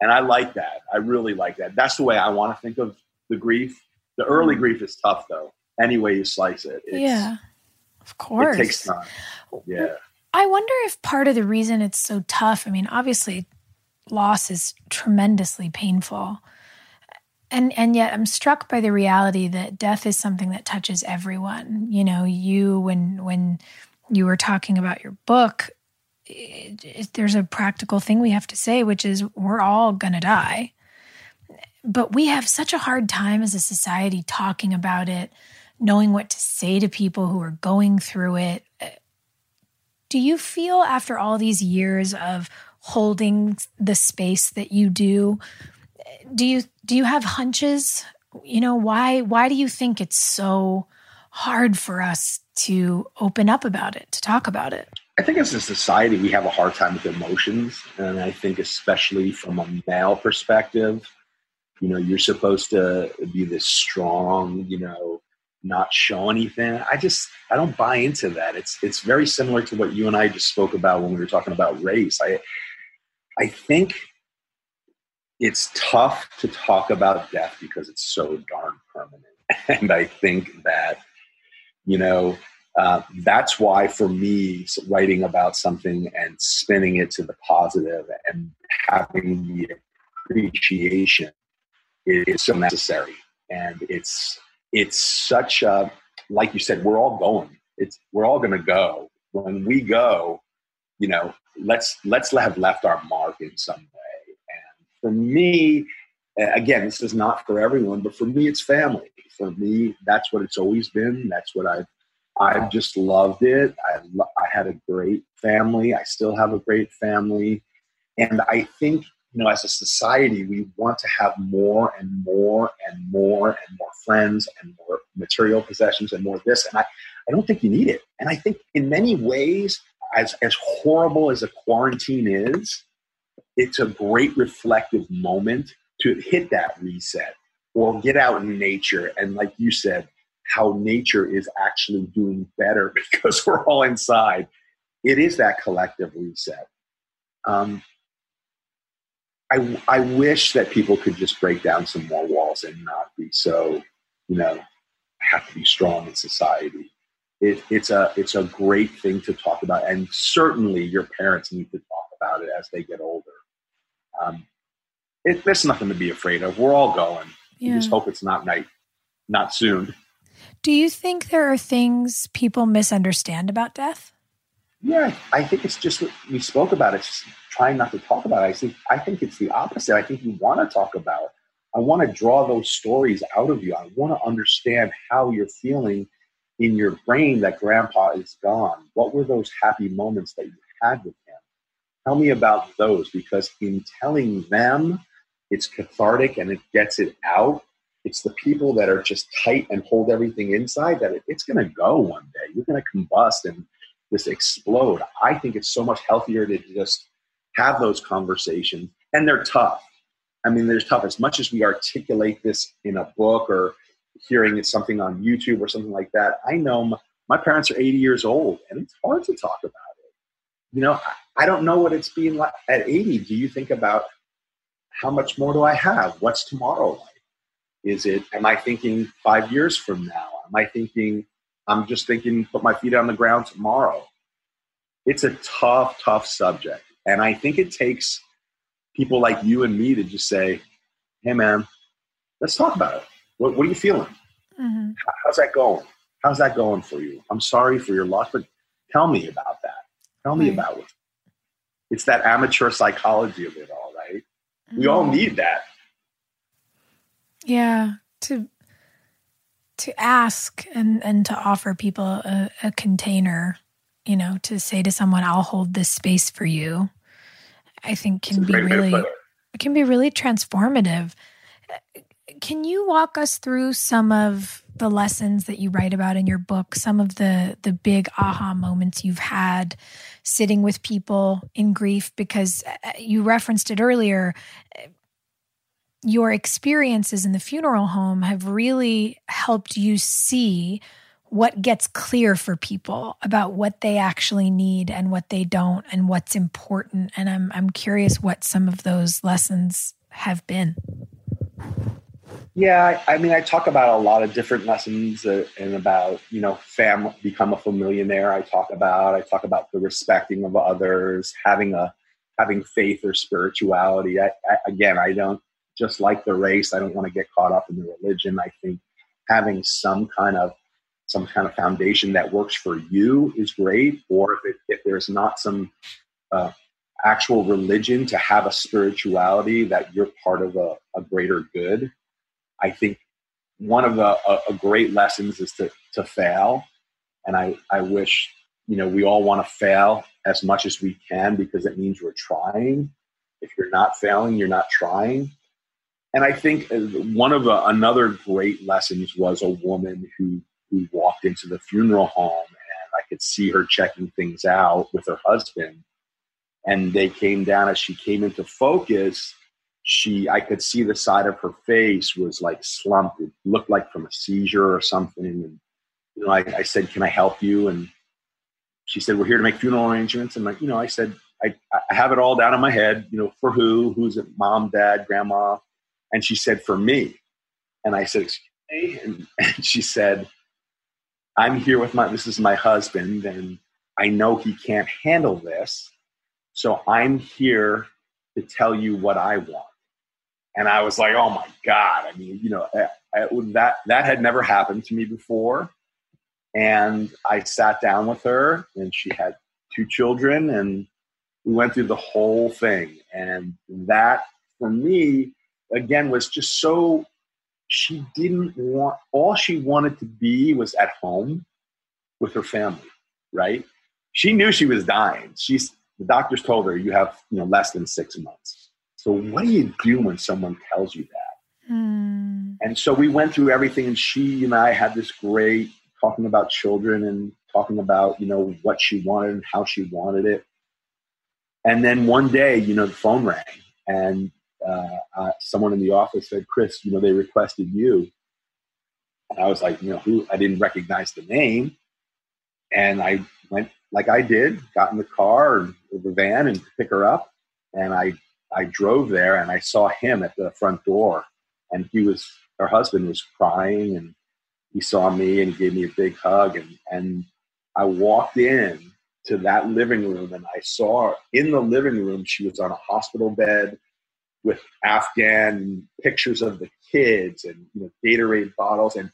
[SPEAKER 2] and I like that. I really like that. That's the way I want to think of the grief. The early mm. grief is tough though. Any way you slice it, it's,
[SPEAKER 1] yeah. Of course.
[SPEAKER 2] it takes time. Yeah.
[SPEAKER 1] I wonder if part of the reason it's so tough, I mean, obviously loss is tremendously painful. And and yet I'm struck by the reality that death is something that touches everyone. You know, you when when you were talking about your book, it, it, there's a practical thing we have to say, which is we're all going to die. But we have such a hard time as a society talking about it, knowing what to say to people who are going through it. Do you feel after all these years of holding the space that you do, do you do you have hunches? You know, why why do you think it's so hard for us to open up about it, to talk about it?
[SPEAKER 2] I think as a society, we have a hard time with emotions. And I think, especially from a male perspective, you know, you're supposed to be this strong, you know, not show anything. I just, I don't buy into that. It's, it's very similar to what you and I just spoke about when we were talking about race. I, I think it's tough to talk about death because it's so darn permanent. [laughs] And I think that, you know, uh, that's why for me writing about something and spinning it to the positive and having the appreciation is so necessary. And it's it's such a like you said we're all going. It's we're all going to go. When we go you know let's let's have left our mark in some way for me again this is not for everyone but for me it's family for me that's what it's always been that's what i've I've just loved it. I, lo- I had a great family. I still have a great family. And I think, you know, as a society, we want to have more and more and more and more friends and more material possessions and more of this. And I, I don't think you need it. And I think in many ways, as, as horrible as a quarantine is, it's a great reflective moment to hit that reset or get out in nature. And like you said, how nature is actually doing better [laughs] because we're all inside. It is that collective reset. Um, I, I wish that people could just break down some more walls and not be so, you know, have to be strong in society. It, it's a it's a great thing to talk about, and certainly your parents need to talk about it as they get older. Um, it, there's nothing to be afraid of. We're all going.
[SPEAKER 1] Yeah.
[SPEAKER 2] We just hope it's not night, not soon.
[SPEAKER 1] Do you think there are things people misunderstand about death?
[SPEAKER 2] Yeah, I think it's just what we spoke about. It's just trying not to talk about it. I think I think it's the opposite. I think you want to talk about. It. I want to draw those stories out of you. I want to understand how you're feeling in your brain that grandpa is gone. What were those happy moments that you had with him? Tell me about those because in telling them, it's cathartic and it gets it out. It's the people that are just tight and hold everything inside that it, it's going to go one day. You're going to combust and just explode. I think it's so much healthier to just have those conversations, and they're tough. I mean, they're tough. As much as we articulate this in a book or hearing it something on YouTube or something like that, I know my, my parents are 80 years old, and it's hard to talk about it. You know, I, don't know what it's being like at 80. Do you think about how much more do I have? What's tomorrow like? Is it, am I thinking five years from now? Am I thinking, I'm just thinking, put my feet on the ground tomorrow? It's a tough, tough subject. And I think it takes people like you and me to just say, hey, man, let's talk about it. What, what are you feeling?
[SPEAKER 1] Mm-hmm.
[SPEAKER 2] How's that going? How's that going for you? I'm sorry for your loss, but tell me about that. Tell me
[SPEAKER 1] Right.
[SPEAKER 2] about it. It's that amateur psychology of it all, right? We all
[SPEAKER 1] Mhm.
[SPEAKER 2] need that.
[SPEAKER 1] Yeah, to to ask and and to offer people a, a container, you know, to say to someone, "I'll hold this space for you." I think can be
[SPEAKER 2] great way to
[SPEAKER 1] really
[SPEAKER 2] it
[SPEAKER 1] can be really transformative. Can you walk us through some of the lessons that you write about in your book, some of the the big aha moments you've had sitting with people in grief because uh, you referenced it earlier your experiences in the funeral home have really helped you see what gets clear for people about what they actually need and what they don't and what's important. And i'm i'm curious what some of those lessons have been
[SPEAKER 2] yeah i, mean i talk about a lot of different lessons and about you know fam become a familiar. I talk about i talk about the respecting of others having a having faith or spirituality. I, I, again i don't just like the race i don't want to get caught up in the religion. I think having some kind of some kind of foundation that works for you is great or if, it, if there's not some uh, actual religion to have a spirituality that you're part of a, a greater good i think one of the a, a great lessons is to, to fail and I, I wish you know we all want to fail as much as we can because it means we're trying if you're not failing you're not trying and i think uh, one of the, another great lessons was a woman who who walked into the funeral home and I could see her checking things out with her husband. And they came down as she came into focus. She, I could see the side of her face was like slumped. It looked like from a seizure or something. And, you know, I, I said, Can I help you? And she said, We're here to make funeral arrangements. And, like, you know, I said, I, I have it all down in my head, you know, for who? Who's it? Mom, dad, grandma? And she said, For me. And I said, Excuse me? And, [laughs] and she said, I'm here with my, this is my husband, and I know he can't handle this. So I'm here to tell you what I want. And I was like, oh my God. I mean, you know, I, I, that, that had never happened to me before. And I sat down with her, and she had two children, and we went through the whole thing. And that, for me, again, was just so she didn't want all she wanted to be was at home with her family right she knew she was dying she's the doctors told her you have you know less than six months so what do you do when someone tells you that mm. and so we went through everything and she and i had this great talking about children and talking about you know what she wanted and how she wanted it and then one day you know the phone rang and uh, uh, someone in the office said, Chris, you know, they requested you. And I was like, you know, who? I didn't recognize the name. And I went like I did, got in the car or the van and pick her up. And I, I drove there and I saw him at the front door. And he was, her husband was crying and he saw me and he gave me a big hug. And, and I walked in to that living room and I saw in the living room, she was on a hospital bed with Afghan pictures of the kids and you know Gatorade bottles and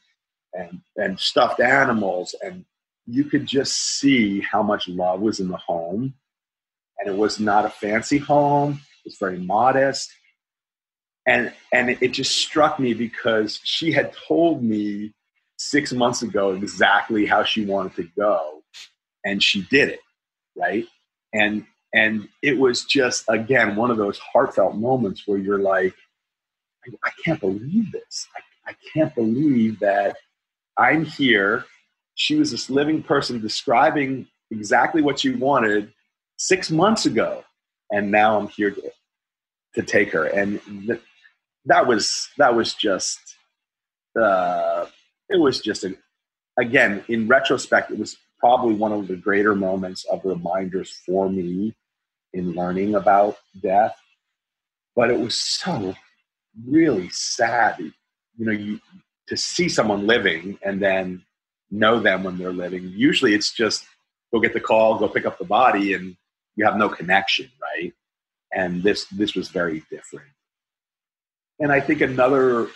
[SPEAKER 2] and and stuffed animals and you could just see how much love was in the home and it was not a fancy home was very modest and and it just struck me because she had told me six months ago exactly how she wanted to go and she did it right and and it was just, again, one of those heartfelt moments where you're like, I, can't believe this. I, I can't believe that I'm here. She was this living person describing exactly what she wanted six months ago. And now I'm here to, to take her. And th- that was, that was just, uh, it was just a, again, in retrospect, it was probably one of the greater moments of reminders for me in learning about death. But it was so really sad, you know, you, to see someone living and then know them when they're living. Usually it's just go get the call, go pick up the body, and you have no connection? And this this was very different. And I think another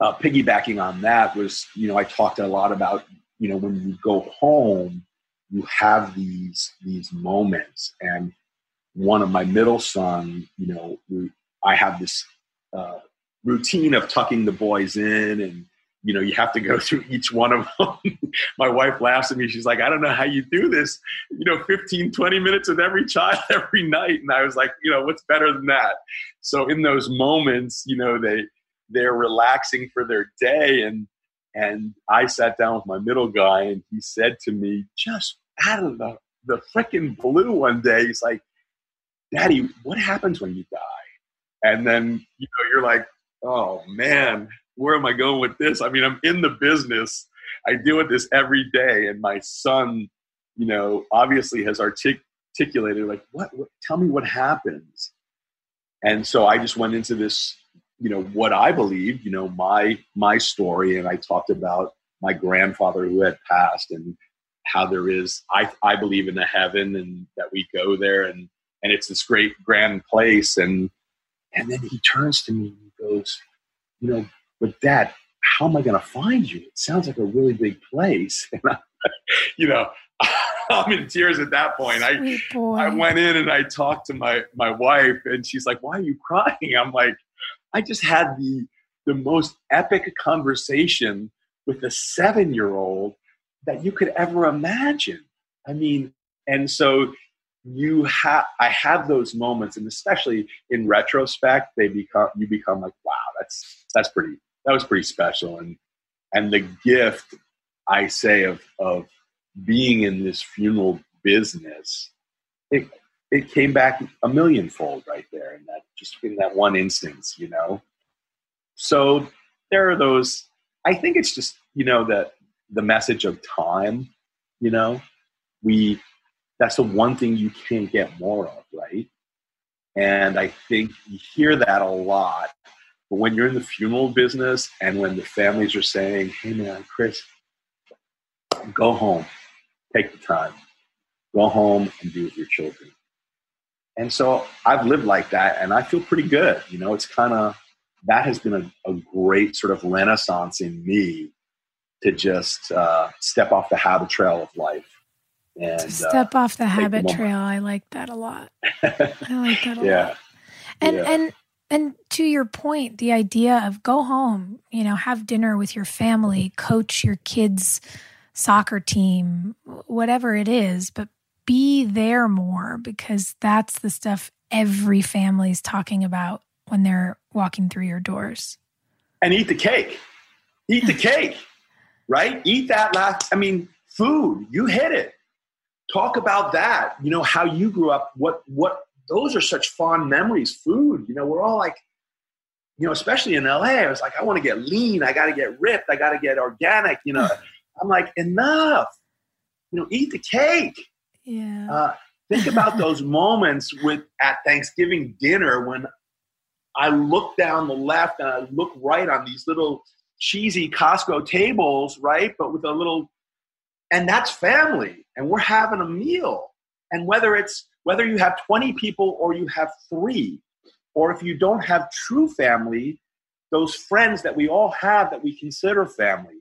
[SPEAKER 2] uh, piggybacking on that was, you know, I talked a lot about, you know, when you go home, you have these these moments and one of my middle son you know i have this uh, routine of tucking the boys in and you know you have to go [laughs] through each one of them. [laughs] My wife laughs at me. She's like i don't know how you do this you know 15 20 minutes with every child [laughs] every night. And i was like you know what's better than that? So in those moments you know they they're relaxing for their day. And and I sat down with my middle guy, and he said to me, just out of the, the freaking blue one day, he's like, Daddy, what happens when you die? And then, you know, you're like, oh man, where am I going with this? I mean, I'm in the business I deal with this every day, and my son, you know, obviously has artic- articulated like, what, what? Tell me what happens. And so I just went into this, you know, what I believe, you know, my my story, and I talked about my grandfather who had passed, and how there is, I I believe in a heaven, and that we go there, and and it's this great grand place, and and then he turns to me and he goes, you know, but Dad, how am I going to find you? It sounds like a really big place. [laughs] And I, you know, [laughs] I'm in tears at that point. I, I went in and I talked to my, my wife and she's like, why are you crying? I'm like, I just had the, the most epic conversation with a seven year old that you could ever imagine. I mean, and so you have i have those moments and especially in retrospect they become you become like wow that's that's pretty that was pretty special and and the gift i say of of being in this funeral business it it came back a millionfold right there in that just in that one instance you know so there are those i think it's just you know that the message of time you know we that's the one thing you can't get more of, right? And I think you hear that a lot. But when you're in the funeral business and when the families are saying, hey man, Chris, go home, take the time, go home and be with your children. And so I've lived like that and I feel pretty good. You know, it's kind of, that has been a, a, great sort of renaissance in me to just uh, step off the habit trail of life
[SPEAKER 1] and to step uh, off the habit trail. I like that a lot. [laughs] I like that a
[SPEAKER 2] yeah.
[SPEAKER 1] lot. And
[SPEAKER 2] yeah.
[SPEAKER 1] and and to your point, the idea of go home, you know, have dinner with your family, coach your kids' soccer team, whatever it is, but be there more because that's the stuff every family's talking about when they're walking through your doors.
[SPEAKER 2] And eat the cake. Eat the [laughs] cake. Right? Eat that last I mean, food. You hit it talk about that you know how you grew up what what those are such fond memories food you know we're all like you know especially in la i was like i want to get lean i got to get ripped i got to get organic you know? I'm like enough you know eat the cake.
[SPEAKER 1] Yeah.
[SPEAKER 2] Uh, think about [laughs] those moments with at thanksgiving dinner when i look down the left and i look right on these little cheesy costco tables right but with a little and that's family and we're having a meal. And whether it's whether you have 20 people or you have three or if you don't have true family those friends that we all have that we consider family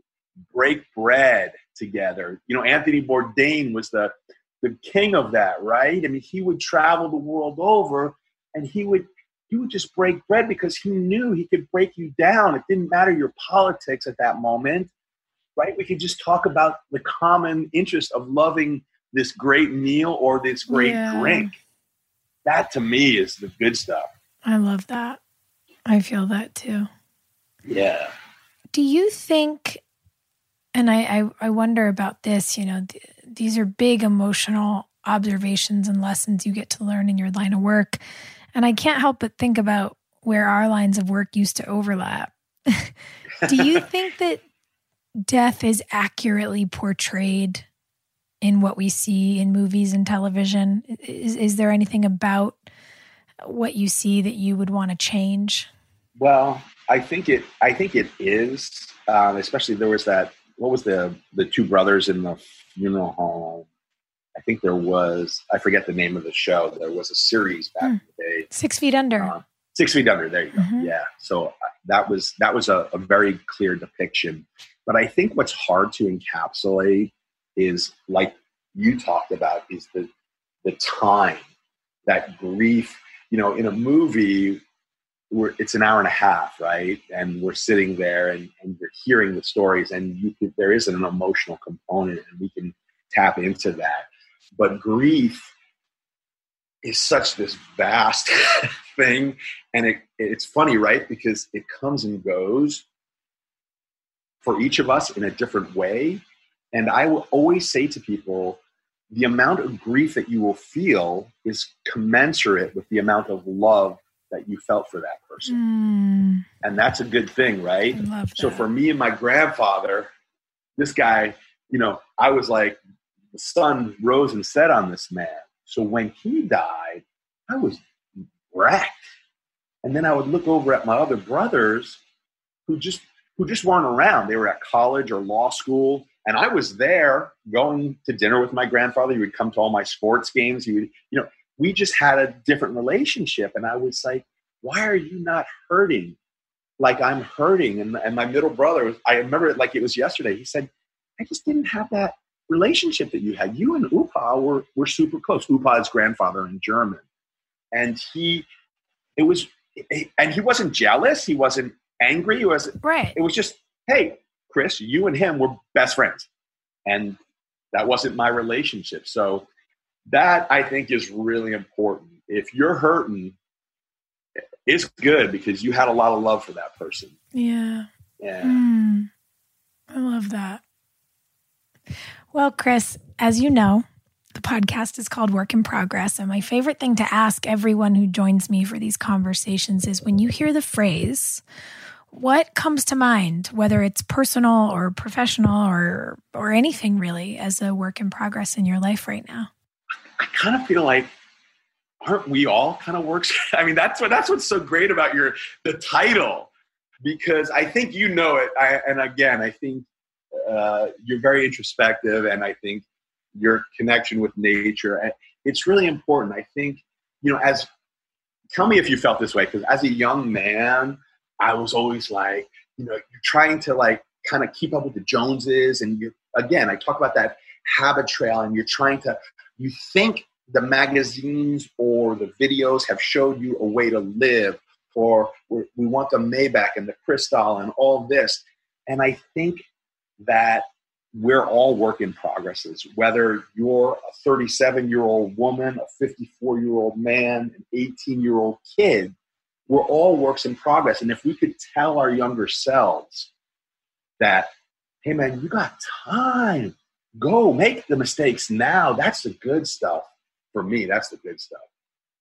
[SPEAKER 2] break bread together. You know anthony bourdain was the the king of that right? I mean he would travel the world over and he would he would just break bread because he knew he could break you down. It didn't matter your politics at that moment right? We could just talk about the common interest of loving this great meal or this great yeah. drink. That to me is the good stuff.
[SPEAKER 1] I love that. I feel that too.
[SPEAKER 2] Yeah.
[SPEAKER 1] Do you think, and I, I, I wonder about this, you know, th- these are big emotional observations and lessons you get to learn in your line of work. And I can't help but think about where our lines of work used to overlap. [laughs] Do you [laughs] think that death is accurately portrayed in what we see in movies and television? Is, is there anything about what you see that you would want to change?
[SPEAKER 2] Well, I think it. I think it is. Um, especially there was that. What was the the two brothers in the funeral home? I think there was. I forget the name of the show. There was a series back hmm. in the day.
[SPEAKER 1] Six Feet Under. Uh,
[SPEAKER 2] Six Feet Under. There you go. Mm-hmm. Yeah. So uh, that was that was a, a very clear depiction but I think what's hard to encapsulate is like you talked about is the the time that grief. You know, in a movie, where it's an hour and a half, right? And we're sitting there and, and you're hearing the stories, and you could, there is an emotional component, and we can tap into that. But grief is such this vast [laughs] thing, and it, it's funny, right? Because it comes and goes, for each of us in a different way. And I will always say to people, the amount of grief that you will feel is commensurate with the amount of love that you felt for that person.
[SPEAKER 1] Mm.
[SPEAKER 2] And that's a good thing, right? So for me and my grandfather, this guy, you know, I was like, the sun rose and set on this man. So when he died, I was wrecked. And then I would look over at my other brothers who just who just weren't around. They were at college or law school. And I was there going to dinner with my grandfather. He would come to all my sports games. He would, you know, we just had a different relationship. And I was like, why are you not hurting like I'm hurting? And, and my middle brother, I remember it like it was yesterday. He said, I just didn't have that relationship that you had. You and Upa were, were super close. Upa is grandfather in German. And he, it was, and he wasn't jealous. He wasn't angry. He was
[SPEAKER 1] right.
[SPEAKER 2] It was just, hey, Chris, you and him were best friends, and that wasn't my relationship. So that I think is really important. If you're hurting, it's good because you had a lot of love for that person.
[SPEAKER 1] Yeah.
[SPEAKER 2] Yeah.
[SPEAKER 1] Mm, I love that. Well, Chris, as you know, the podcast is called Work in Progress. And my favorite thing to ask everyone who joins me for these conversations is when you hear the phrase, what comes to mind, whether it's personal or professional or or anything really, as a work in progress in your life right now?
[SPEAKER 2] I kind of feel like aren't we all kind of works? [laughs] I mean, that's what that's what's so great about your the title, because I think you know it. I, and again, I think uh, you're very introspective, and I think your connection with nature. It's really important. I think you know as tell me if you felt this way because as a young man I was always like, you know, you're trying to like kind of keep up with the Joneses. And you, again, I talk about that habit trail and you're trying to, you think the magazines or the videos have showed you a way to live or we want the Maybach and the Cristal and all this. And I think that we're all work in progresses, whether you're a 37 year old woman, a 54 year old man, an 18 year old kid we're all works in progress. And if we could tell our younger selves that, hey man, you got time, go make the mistakes now. That's the good stuff for me. That's the good stuff.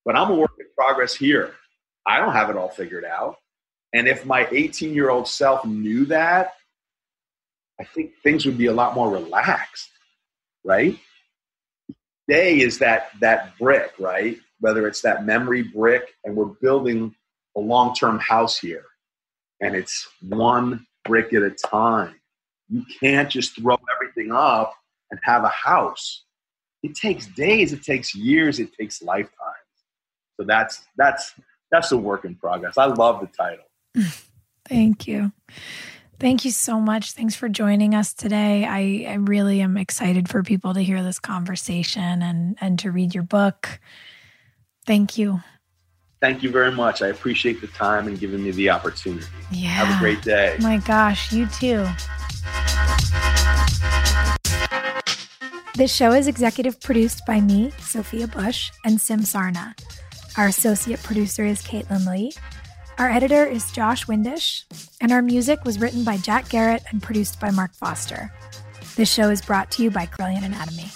[SPEAKER 2] But I'm a work in progress here. I don't have it all figured out. And if my 18 year old self knew that, I think things would be a lot more relaxed, right? Day is that that brick, right? Whether it's that memory brick, and we're building a long term house here, and it's one brick at a time. You can't just throw everything up and have a house. It takes days, it takes years, it takes lifetimes. So that's that's that's a work in progress. I love the title. [laughs]
[SPEAKER 1] Thank you. Thank you so much. Thanks for joining us today. I, I really am excited for people to hear this conversation and and to read your book. Thank you
[SPEAKER 2] thank you very much. I appreciate the time and giving me the opportunity.
[SPEAKER 1] Yeah.
[SPEAKER 2] Have a great day.
[SPEAKER 1] My gosh, you too. This show is executive produced by me, Sophia Bush, and Sim Sarna. Our associate producer is Caitlin Lee. Our editor is Josh Windish, and our music was written by Jack Garratt and produced by Mark Foster. This show is brought to you by Brilliant Anatomy.